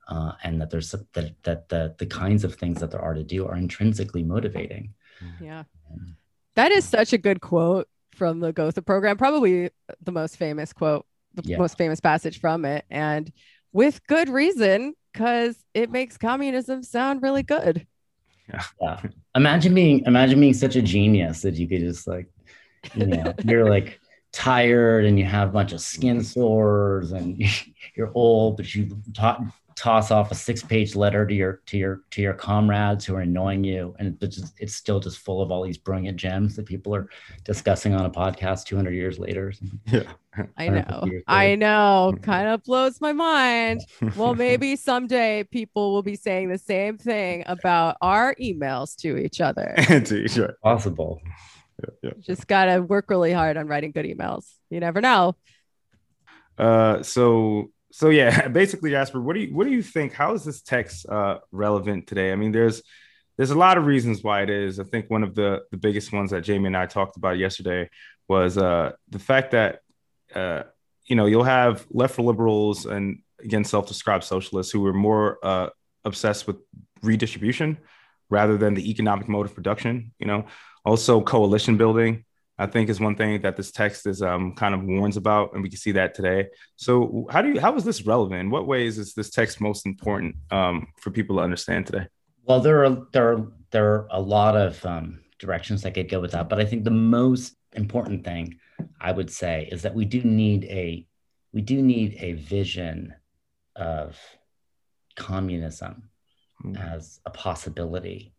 uh, and that there's that, that the, the kinds of things that there are to do are intrinsically motivating. Yeah. Um, that is such a good quote from the Gotha program, probably the most famous quote, the yeah. most famous passage from it. And with good reason, because it makes communism sound really good. Yeah. Imagine being imagine being such a genius that you could just like, you know, you're like tired and you have a bunch of skin sores and you're old, but you taught toss off a six page letter to your to your to your comrades who are annoying you and it's, just, it's still just full of all these brilliant gems that people are discussing on a podcast 200 years later yeah. I know. i know. Kind of blows my mind. Well maybe someday people will be saying the same thing about our emails to each other. To each other. Possible. Yeah, yeah. just gotta work really hard on writing good emails. You never know. Uh so so yeah, basically, Jasper, what do you what do you think? How is this text uh, relevant today? I mean, there's there's a lot of reasons why it is. I think one of the the biggest ones that Jamie and I talked about yesterday was uh, the fact that uh, you know you'll have left liberals and again self-described socialists who are more uh, obsessed with redistribution rather than the economic mode of production. You know, also coalition building. I think is one thing that this text is um, kind of warns about, and we can see that today. So, how do you how is this relevant? In what ways is this text most important um, for people to understand today? Well, there are there are there are a lot of um, directions that could go with that, but I think the most important thing I would say is that we do need a we do need a vision of communism mm. as a possibility,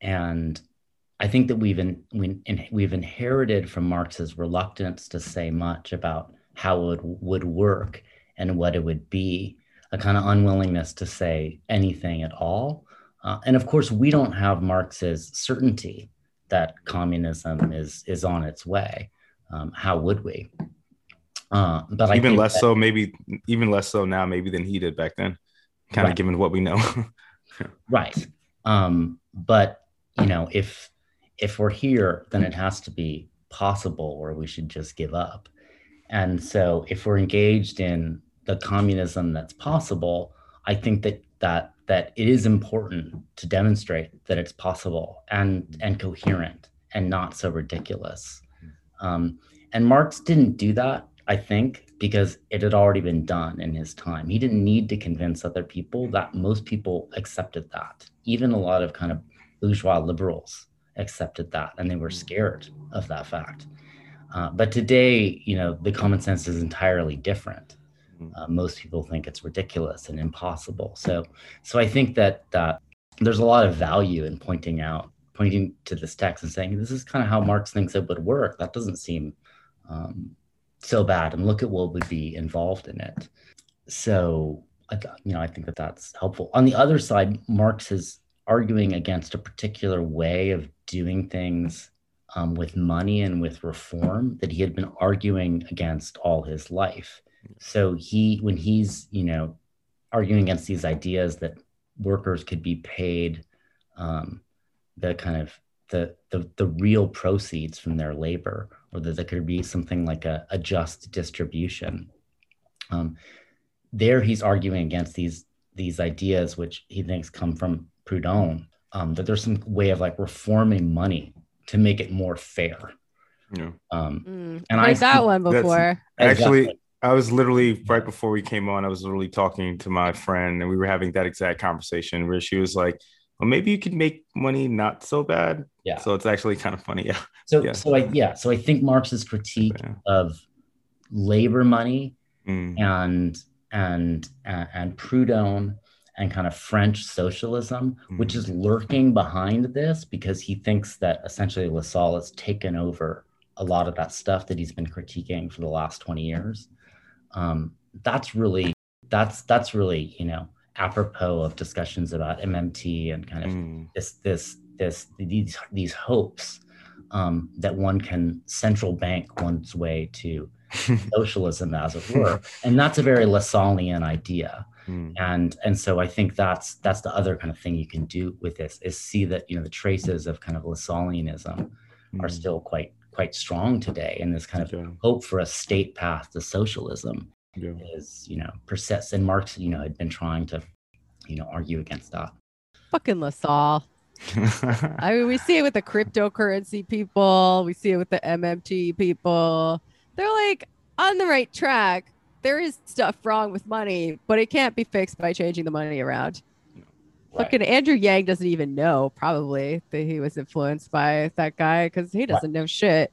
and I think that we've in, we, we've inherited from Marx's reluctance to say much about how it would work and what it would be, a kind of unwillingness to say anything at all. Uh, and of course, we don't have Marx's certainty that communism is is on its way. Um, how would we? Uh, but even less that, so, maybe even less so now, maybe than he did back then. Kind of given what we know. right. Um, but you know, if if we're here, then it has to be possible, or we should just give up. And so, if we're engaged in the communism that's possible, I think that that that it is important to demonstrate that it's possible and and coherent and not so ridiculous. Um, and Marx didn't do that, I think, because it had already been done in his time. He didn't need to convince other people that most people accepted that. Even a lot of kind of bourgeois liberals accepted that, and they were scared of that fact. Uh, but today, you know, the common sense is entirely different. Mm-hmm. Uh, most people think it's ridiculous and impossible. So, so I think that that there's a lot of value in pointing out, pointing to this text and saying this is kind of how Marx thinks it would work. That doesn't seem um, so bad, and look at what would be involved in it. So, you know, I think that that's helpful. On the other side, Marx is arguing against a particular way of doing things um, with money and with reform that he had been arguing against all his life. So he, when he's, you know, arguing against these ideas that workers could be paid um, the kind of the, the the real proceeds from their labor, or that there could be something like a, a just distribution. Um, there, he's arguing against these these ideas, which he thinks come from Proudhon, um, that there's some way of like reforming money to make it more fair. Yeah. Um, mm, and I that one before. Actually, I was literally right before we came on. I was literally talking to my friend, and we were having that exact conversation where she was like, "Well, maybe you could make money not so bad." Yeah. So it's actually kind of funny. Yeah. So yeah. so I yeah so I think Marx's critique yeah. of labor money mm. and and and Proudhon and kind of French socialism, mm. which is lurking behind this because he thinks that essentially Lassalle has taken over a lot of that stuff that he's been critiquing for the last 20 years um, that's really that's that's really you know apropos of discussions about MMT and kind of mm. this this this these these hopes um, that one can central bank one's way to socialism, as it were, and that's a very Lassallean idea. Mm. And and so I think that's that's the other kind of thing you can do with this is see that you know the traces of kind of Lassalleanism mm. are still quite quite strong today and this kind of yeah. hope for a state path to socialism yeah. is you know persists and marx you know had been trying to you know argue against that fucking lassalle i mean we see it with the cryptocurrency people we see it with the mmt people they're like on the right track there is stuff wrong with money but it can't be fixed by changing the money around Right. Fucking Andrew Yang doesn't even know probably that he was influenced by that guy because he doesn't right. know shit.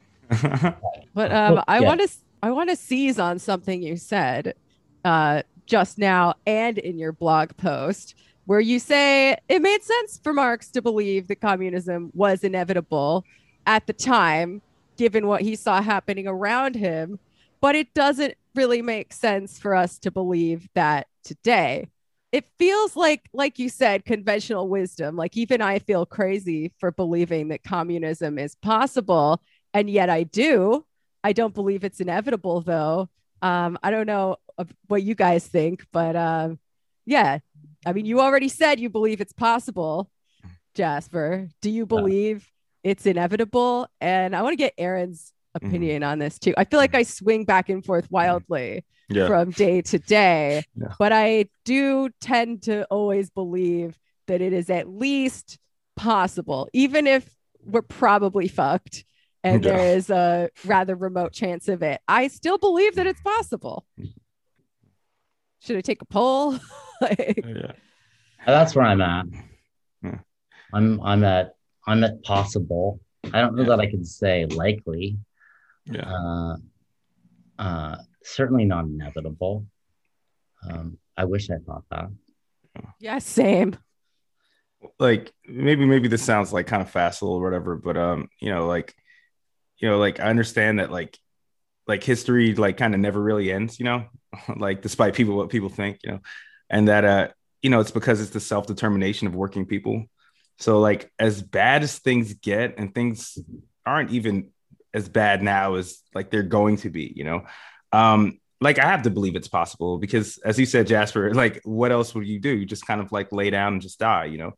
but um, I yeah. want to I want to seize on something you said uh, just now and in your blog post where you say it made sense for Marx to believe that communism was inevitable at the time, given what he saw happening around him. But it doesn't really make sense for us to believe that today. It feels like like you said conventional wisdom. Like even i feel crazy for believing that communism is possible and yet i do. I don't believe it's inevitable though. Um, i don't know what you guys think but um, yeah. I mean you already said you believe it's possible jasper. Do you believe it's inevitable? And i want to get aaron's. Opinion mm-hmm. on this too i feel like i swing back and forth wildly yeah. from day to day. Yeah. But I do tend to always believe that it is at least possible, even if we're probably fucked and yeah. there is a rather remote chance of it. I still believe that it's possible. Should I take a poll? like, yeah. That's where I'm at. I'm I'm at I'm at possible. I don't know that I can say likely. Yeah. Uh, uh, certainly not inevitable. Um, I wish I thought that. Yeah, same. Like maybe maybe this sounds like kind of facile or whatever, but um, you know, like you know, like I understand that like like history like kind of never really ends, you know, like despite people what people think, you know, and that uh, you know, it's because it's the self-determination of working people. So like as bad as things get and things aren't even as bad now as like they're going to be, you know Um, like I have to believe it's possible because, as you said, Jasper, like what else would you do? You just kind of like lay down and just die, you know?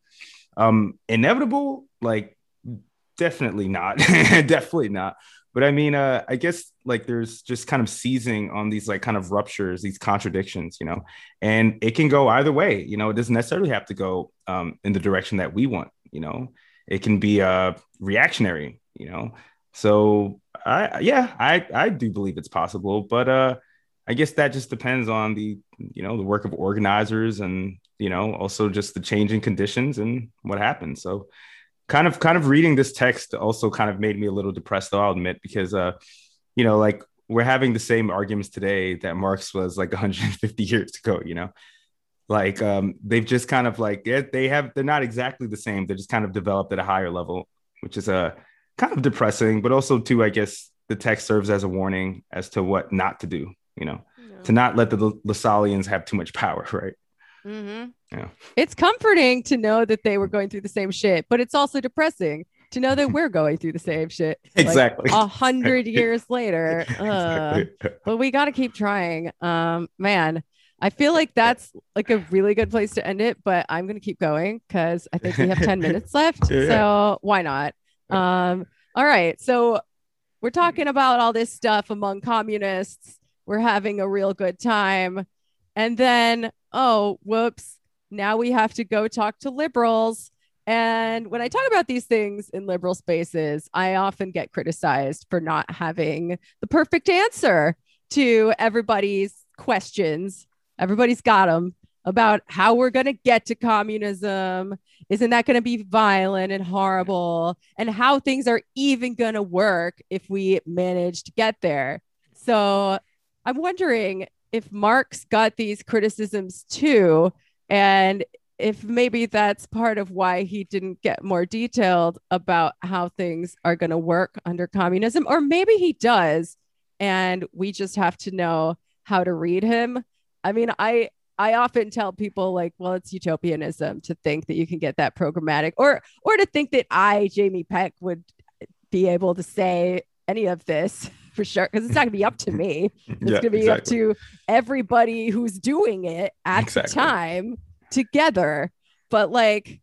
Um, inevitable, like definitely not, definitely not. But I mean, uh, I guess like there's just kind of seizing on these like kind of ruptures, these contradictions, you know, and it can go either way. You know, it doesn't necessarily have to go um, in the direction that we want. You know, it can be uh, reactionary. You know, so I yeah, I I do believe it's possible, but uh, I guess that just depends on the you know the work of organizers and you know also just the changing conditions and what happens. So kind of kind of reading this text also kind of made me a little depressed though I'll admit because uh you know like we're having the same arguments today that Marx was like 150 years ago, you know. Like um they've just kind of like they have they're not exactly the same. They're just kind of developed at a higher level, which is a uh, kind of depressing, but also too I guess the text serves as a warning as to what not to do you know, no. to not let the Lassalleans have too much power, right? Mm-hmm. Yeah. It's comforting to know that they were going through the same shit, but it's also depressing to know that we're going through the same shit. exactly. A hundred years later. Uh, but we got to keep trying. Um, man, I feel like that's like a really good place to end it, but I'm going to keep going because I think we have 10 minutes left. Yeah. So why not? Um, all right. So we're talking about all this stuff among communists we're having a real good time. And then, oh, whoops, now we have to go talk to liberals. And when I talk about these things in liberal spaces, I often get criticized for not having the perfect answer to everybody's questions. Everybody's got them about how we're going to get to communism. Isn't that going to be violent and horrible? And how things are even going to work if we manage to get there. So I'm wondering if Marx got these criticisms too, and if maybe that's part of why he didn't get more detailed about how things are going to work under communism, or maybe he does, and we just have to know how to read him. I mean, I I often tell people like, well, it's utopianism to think that you can get that programmatic, or or to think that I, Jamie Peck, would be able to say any of this for sure because it's not going to be up to me. It's yeah, going to be exactly. up to everybody who's doing it at exactly. the time together. But like,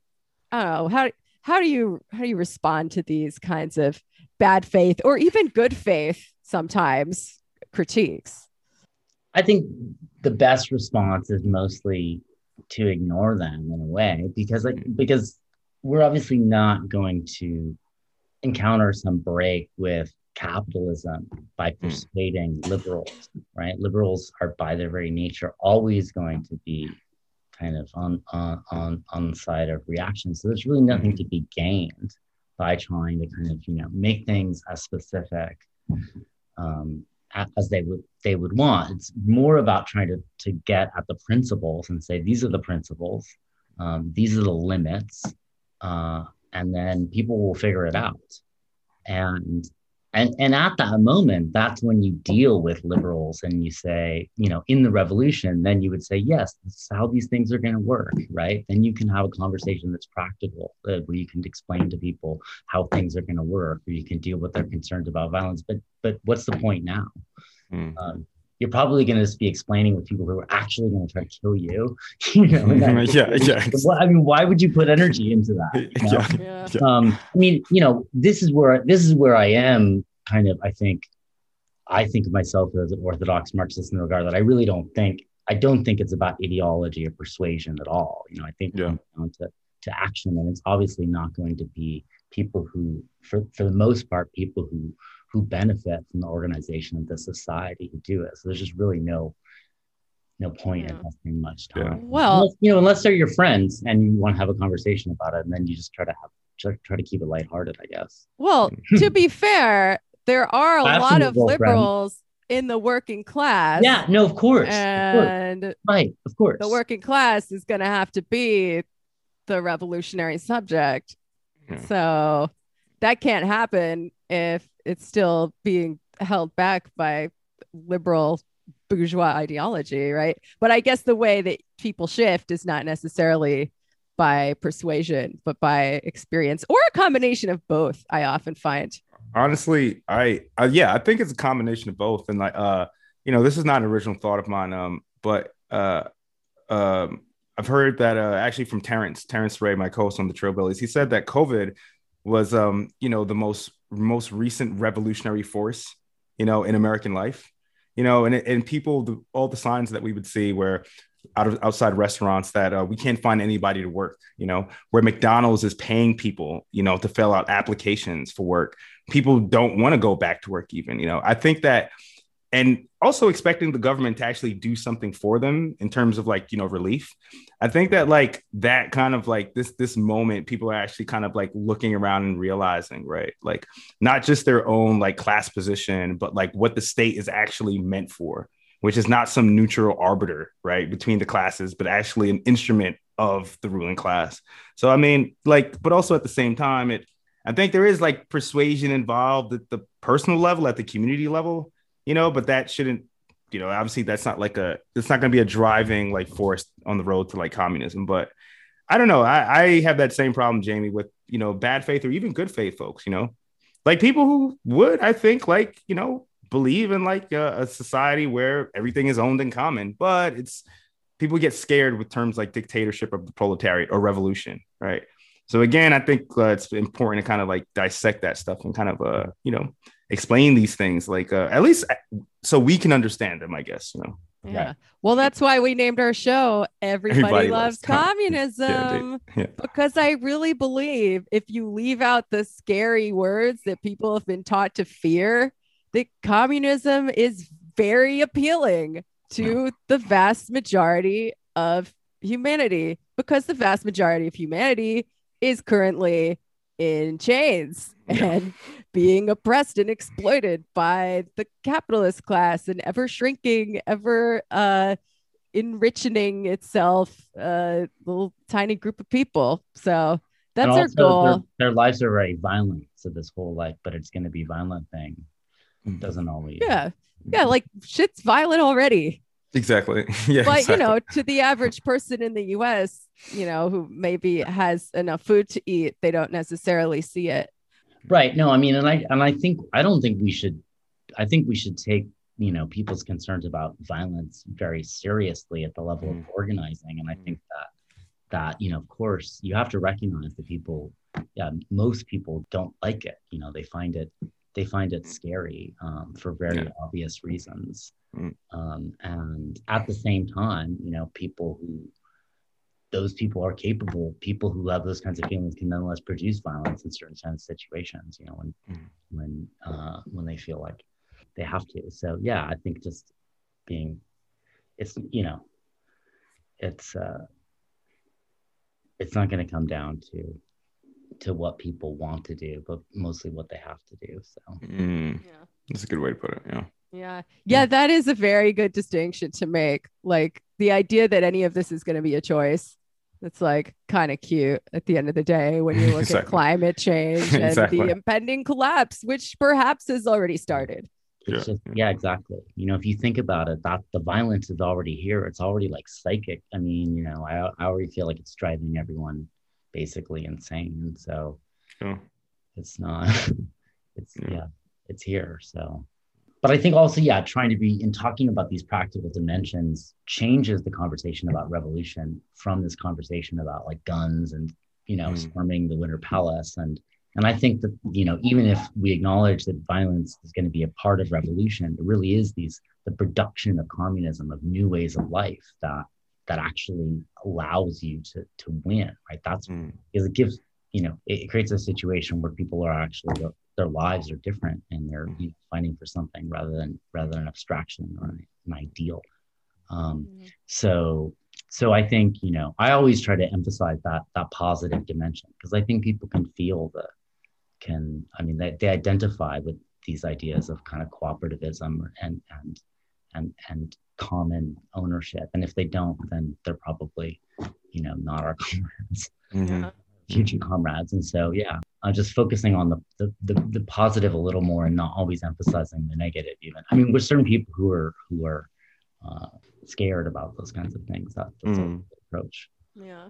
I don't know how how do you how do you respond to these kinds of bad faith or even good faith sometimes critiques? I think the best response is mostly to ignore them in a way because like because we're obviously not going to encounter some break with capitalism by hmm. persuading liberals, right? Liberals are by their very nature always going to be kind of on on on, on the side of reaction. So there's really nothing hmm. to be gained by trying to kind of you know make things as specific um, as they would they would want. It's more about trying to to get at the principles and say these are the principles, um, these are the limits, uh, and then people will figure it out. And and, and at that moment, that's when you deal with liberals and you say, you know, in the revolution, then you would say, yes, this is how these things are going to work, right? Then you can have a conversation that's practical, uh, where you can explain to people how things are going to work, or you can deal with their concerns about violence. But but what's the point now? Mm. Um, you're probably going to just be explaining with people who are actually going to try to kill you. you know, yeah, yeah. I mean, why would you put energy into that? You know? yeah. yeah. Um, I mean, you know, this is where this is where I am. Kind of, I think, I think of myself as an orthodox Marxist in the regard that I really don't think I don't think it's about ideology or persuasion at all. You know, I think yeah. down to to action, and it's obviously not going to be people who, for for the most part, people who who benefit from the organization of the society who do it. So there's just really no no point yeah. investing much time. Yeah. Well, unless, you know, unless they're your friends and you want to have a conversation about it, and then you just try to have try, try to keep it lighthearted, I guess. Well, hmm. to be fair, there are a lot of liberals in the working class. Yeah, no, of course, and of course. right, of course, the working class is going to have to be the revolutionary subject. Yeah. So that can't happen if it's still being held back by liberal bourgeois ideology, right? But I guess the way that people shift is not necessarily by persuasion, but by experience or a combination of both. I often find. Honestly, I uh, yeah, I think it's a combination of both, and like uh, you know, this is not an original thought of mine, um, but uh, um, I've heard that uh, actually from Terrence, Terrence Ray, my co-host on the Trailblazers, he said that COVID was, um, you know, the most most recent revolutionary force, you know, in American life, you know, and and people, all the signs that we would see where out of outside restaurants that uh, we can't find anybody to work, you know, where McDonald's is paying people, you know, to fill out applications for work. People don't want to go back to work, even, you know. I think that and also expecting the government to actually do something for them in terms of like you know relief. I think that like that kind of like this this moment people are actually kind of like looking around and realizing right? Like not just their own like class position but like what the state is actually meant for which is not some neutral arbiter right between the classes but actually an instrument of the ruling class. So i mean like but also at the same time it i think there is like persuasion involved at the personal level at the community level you know, but that shouldn't, you know, obviously that's not like a, it's not going to be a driving like force on the road to like communism. But I don't know. I, I have that same problem, Jamie, with, you know, bad faith or even good faith folks, you know, like people who would, I think, like, you know, believe in like a, a society where everything is owned in common, but it's, people get scared with terms like dictatorship of the proletariat or revolution, right? So again, I think uh, it's important to kind of like dissect that stuff and kind of uh, you know, explain these things like uh, at least uh, so we can understand them i guess you know yeah right. well that's why we named our show everybody, everybody loves, loves, communism yeah, yeah. because i really believe if you leave out the scary words that people have been taught to fear that communism is very appealing to yeah. the vast majority of humanity because the vast majority of humanity is currently in chains and being oppressed and exploited by the capitalist class and ever shrinking, ever uh, enriching itself, uh, little tiny group of people. So that's our goal. Their, their, lives are very violent. So this whole like, but it's going to be violent thing mm-hmm. doesn't always. Yeah. Yeah. Like shit's violent already. Exactly. Yeah. But exactly. you know, to the average person in the US, you know, who maybe has enough food to eat, they don't necessarily see it. Right. No, I mean, and I and I think I don't think we should I think we should take, you know, people's concerns about violence very seriously at the level mm. of organizing. And I think that that, you know, of course, you have to recognize that people, yeah, most people don't like it. You know, they find it they find it scary um, for very yeah. obvious reasons. Mm. Um, and at the same time, you know, people who those people are capable. People who have those kinds of feelings can nonetheless produce violence in certain kinds of situations. You know, when mm. when uh, when they feel like they have to. So yeah, I think just being, it's you know, it's uh, it's not going to come down to to what people want to do, but mostly what they have to do. So mm. yeah, that's a good way to put it. Yeah. Yeah. Yeah, that is a very good distinction to make. Like the idea that any of this is going to be a choice it's like kind of cute at the end of the day when you look exactly. at climate change and exactly. the impending collapse, which perhaps has already started. Yeah. Just, yeah, exactly. You know, if you think about it, that the violence is already here. It's already like psychic. I mean, you know, I, I already feel like it's driving everyone basically insane. So yeah. it's not, it's, yeah. yeah, it's here. So but I think also, yeah, trying to be in talking about these practical dimensions changes the conversation about revolution from this conversation about like guns and you know mm. storming the Winter Palace and and I think that you know even if we acknowledge that violence is going to be a part of revolution, it really is these the production of communism of new ways of life that that actually allows you to to win, right? That's mm. because it gives you know it, it creates a situation where people are actually their lives are different and they're mm-hmm. you know, fighting for something rather than rather than an abstraction or an, an ideal um, mm-hmm. so so i think you know i always try to emphasize that that positive dimension because i think people can feel the can i mean they, they identify with these ideas of kind of cooperativism and and and and common ownership and if they don't then they're probably you know not our comrades mm-hmm. future comrades and so yeah uh, just focusing on the, the, the the positive a little more and not always emphasizing the negative even i mean with certain people who are who are uh, scared about those kinds of things that, that's mm. a approach yeah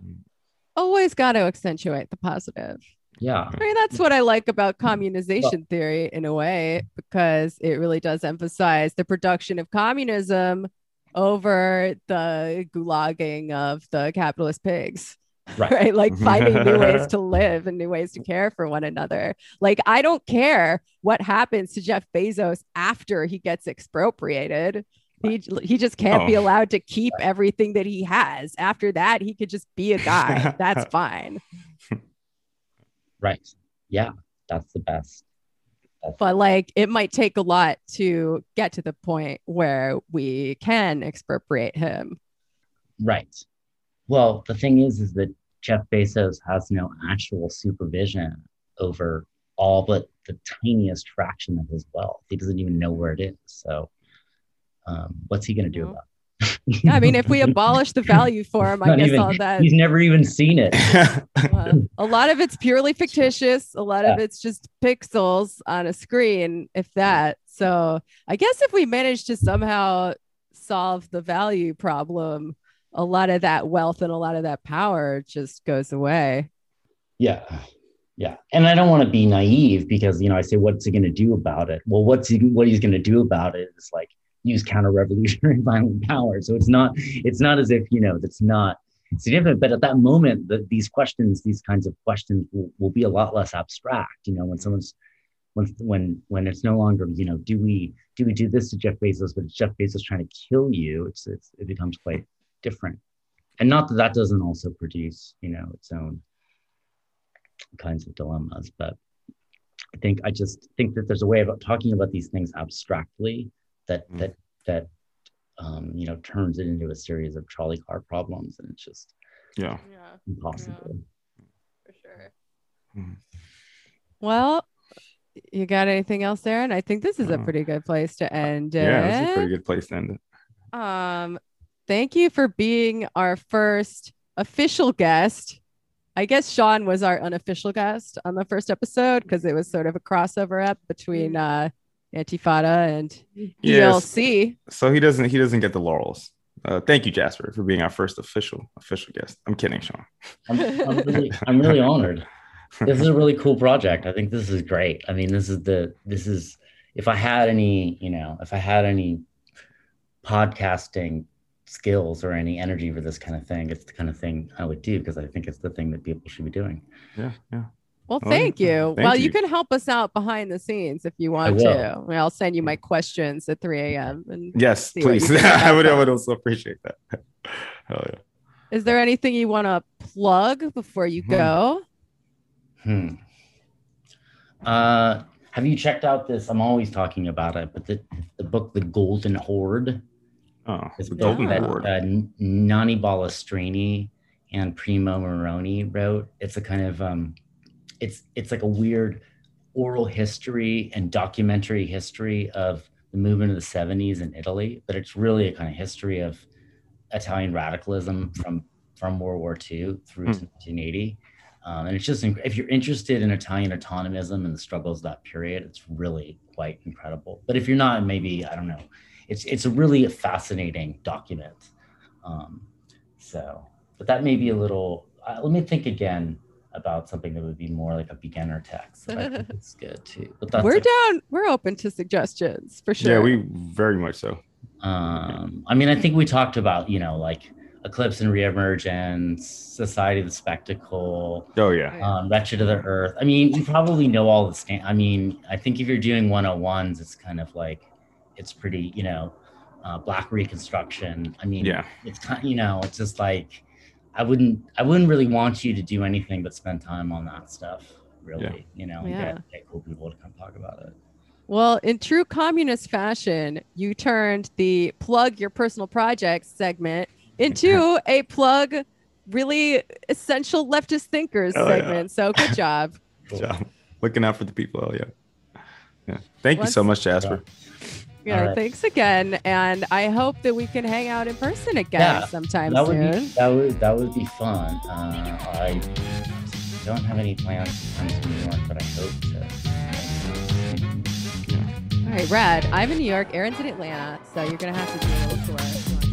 always got to accentuate the positive Yeah. I mean, that's what I like about communization theory in a way, because it really does emphasize the production of communism over the gulagging of the capitalist pigs. Right. right? Like finding new ways to live and new ways to care for one another. Like, I don't care what happens to Jeff Bezos after he gets expropriated. He, he just can't be Oh. allowed to keep everything that he has. After that, he could just be a guy. That's fine. Right. Yeah. That's the best. But like it might take a lot to get to the point where we can expropriate him. Right. Well, the thing is, is that Jeff Bezos has no actual supervision over all but the tiniest fraction of his wealth. He doesn't even know where it is. So, um, what's he going to do about it? Yeah, I mean, if we abolish the value for him, I Not guess even- all that He's never even seen it. uh, a lot of it's purely fictitious. A lot of it's just pixels on a screen, if that. So I guess if we manage to somehow solve the value problem, a lot of that wealth and a lot of that power just goes away. Yeah. Yeah. And I don't want to be naive because, you know, I say, what's he going to do about it? Well, what's he, what he's going to do about it is like use counter revolutionary violent power. So it's not, it's not as if, you know, that's not significant. But at that moment, the, these questions, these kinds of questions will, will be a lot less abstract, you know, when someone's, when, when, when it's no longer, you know, do we, do we do this to Jeff Bezos, but Jeff Bezos trying to kill you? It's, it's, it becomes quite different. And not that that doesn't also produce, you know, its own kinds of dilemmas but i think i just think that there's a way about talking about these things abstractly that Mm. that that um, you know turns it into a series of trolley car problems and it's just yeah. Yeah, impossible for sure. Mhm. Well, you got anything else, Aaron? I think this is a Uh, pretty good place to end Yeah, it's a pretty good place to end it. Um, thank you for being our first official guest. I guess Sean was our unofficial guest on the first episode because it was sort of a crossover up between uh Antifada and Yes. ELC. So he doesn't he doesn't get the laurels. Uh, thank you, Jasper, for being our first official official guest. I'm kidding, Sean. I'm, I'm really i'm really honored this is a really cool project i think this is great i mean this is the this is if i had any you know if i had any podcasting skills or any energy for this kind of thing it's the kind of thing i would do because i think it's the thing that people should be doing Yeah, yeah. Well, Oh, thank you. thank well, you. you. can help us out behind the scenes if you want to. I'll send you my questions at 3 a.m. And Yes, See what you please. I would I would also appreciate that. Hell yeah. is there anything you want to plug before you Hmm. go? Hmm. Uh, have you checked out this? I'm always talking about it, but the, the book, The Golden Horde, Oh, is the a golden book that horde. uh, Nanni Balestrini and Primo Moroni wrote. It's a kind of um, it's it's like a weird oral history and documentary history of the movement of the 70s in Italy, but it's really a kind of history of Italian radicalism from from World War II through to 1980. Um, and it's just inc- if you're interested in Italian autonomism and the struggles of that period, it's really quite incredible. But if you're not, maybe I don't know. It's it's a really fascinating document. Um, so, but that may be a little. Uh, let me think again about something that would be more like a beginner text. I think it's good too. But that's we're like- down. We're open to suggestions for sure. Yeah, we very much so. Um, I mean, I think we talked about, you know, like Eclipse and Reemergence, Society of the Spectacle, Oh yeah. um, Wretched of the Earth. I mean, you probably know all the stand. I mean, I think if you're doing 101s, it's kind of like, it's pretty, you know, uh, Black Reconstruction. I mean, Yeah. it's kind you know, it's just like, I wouldn't, I wouldn't really want you to do anything but spend time on that stuff, really, you know, and Yeah. get, get cool people to come talk about it. Well, in true communist fashion, you turned the plug your personal projects segment into a plug really essential leftist thinkers Oh, yeah. segment. So good job. Good job. Looking out for the people. Oh yeah. Yeah. Thank you so much, Jasper. Yeah, right. thanks again. And I hope that we can hang out in person again Yeah, sometime that would be that would that would be fun. Uh, I don't have any plans to come to New York, but I hope to. All right, Rad. I'm in New York. Aaron's in Atlanta. So you're going to have to do a little tour.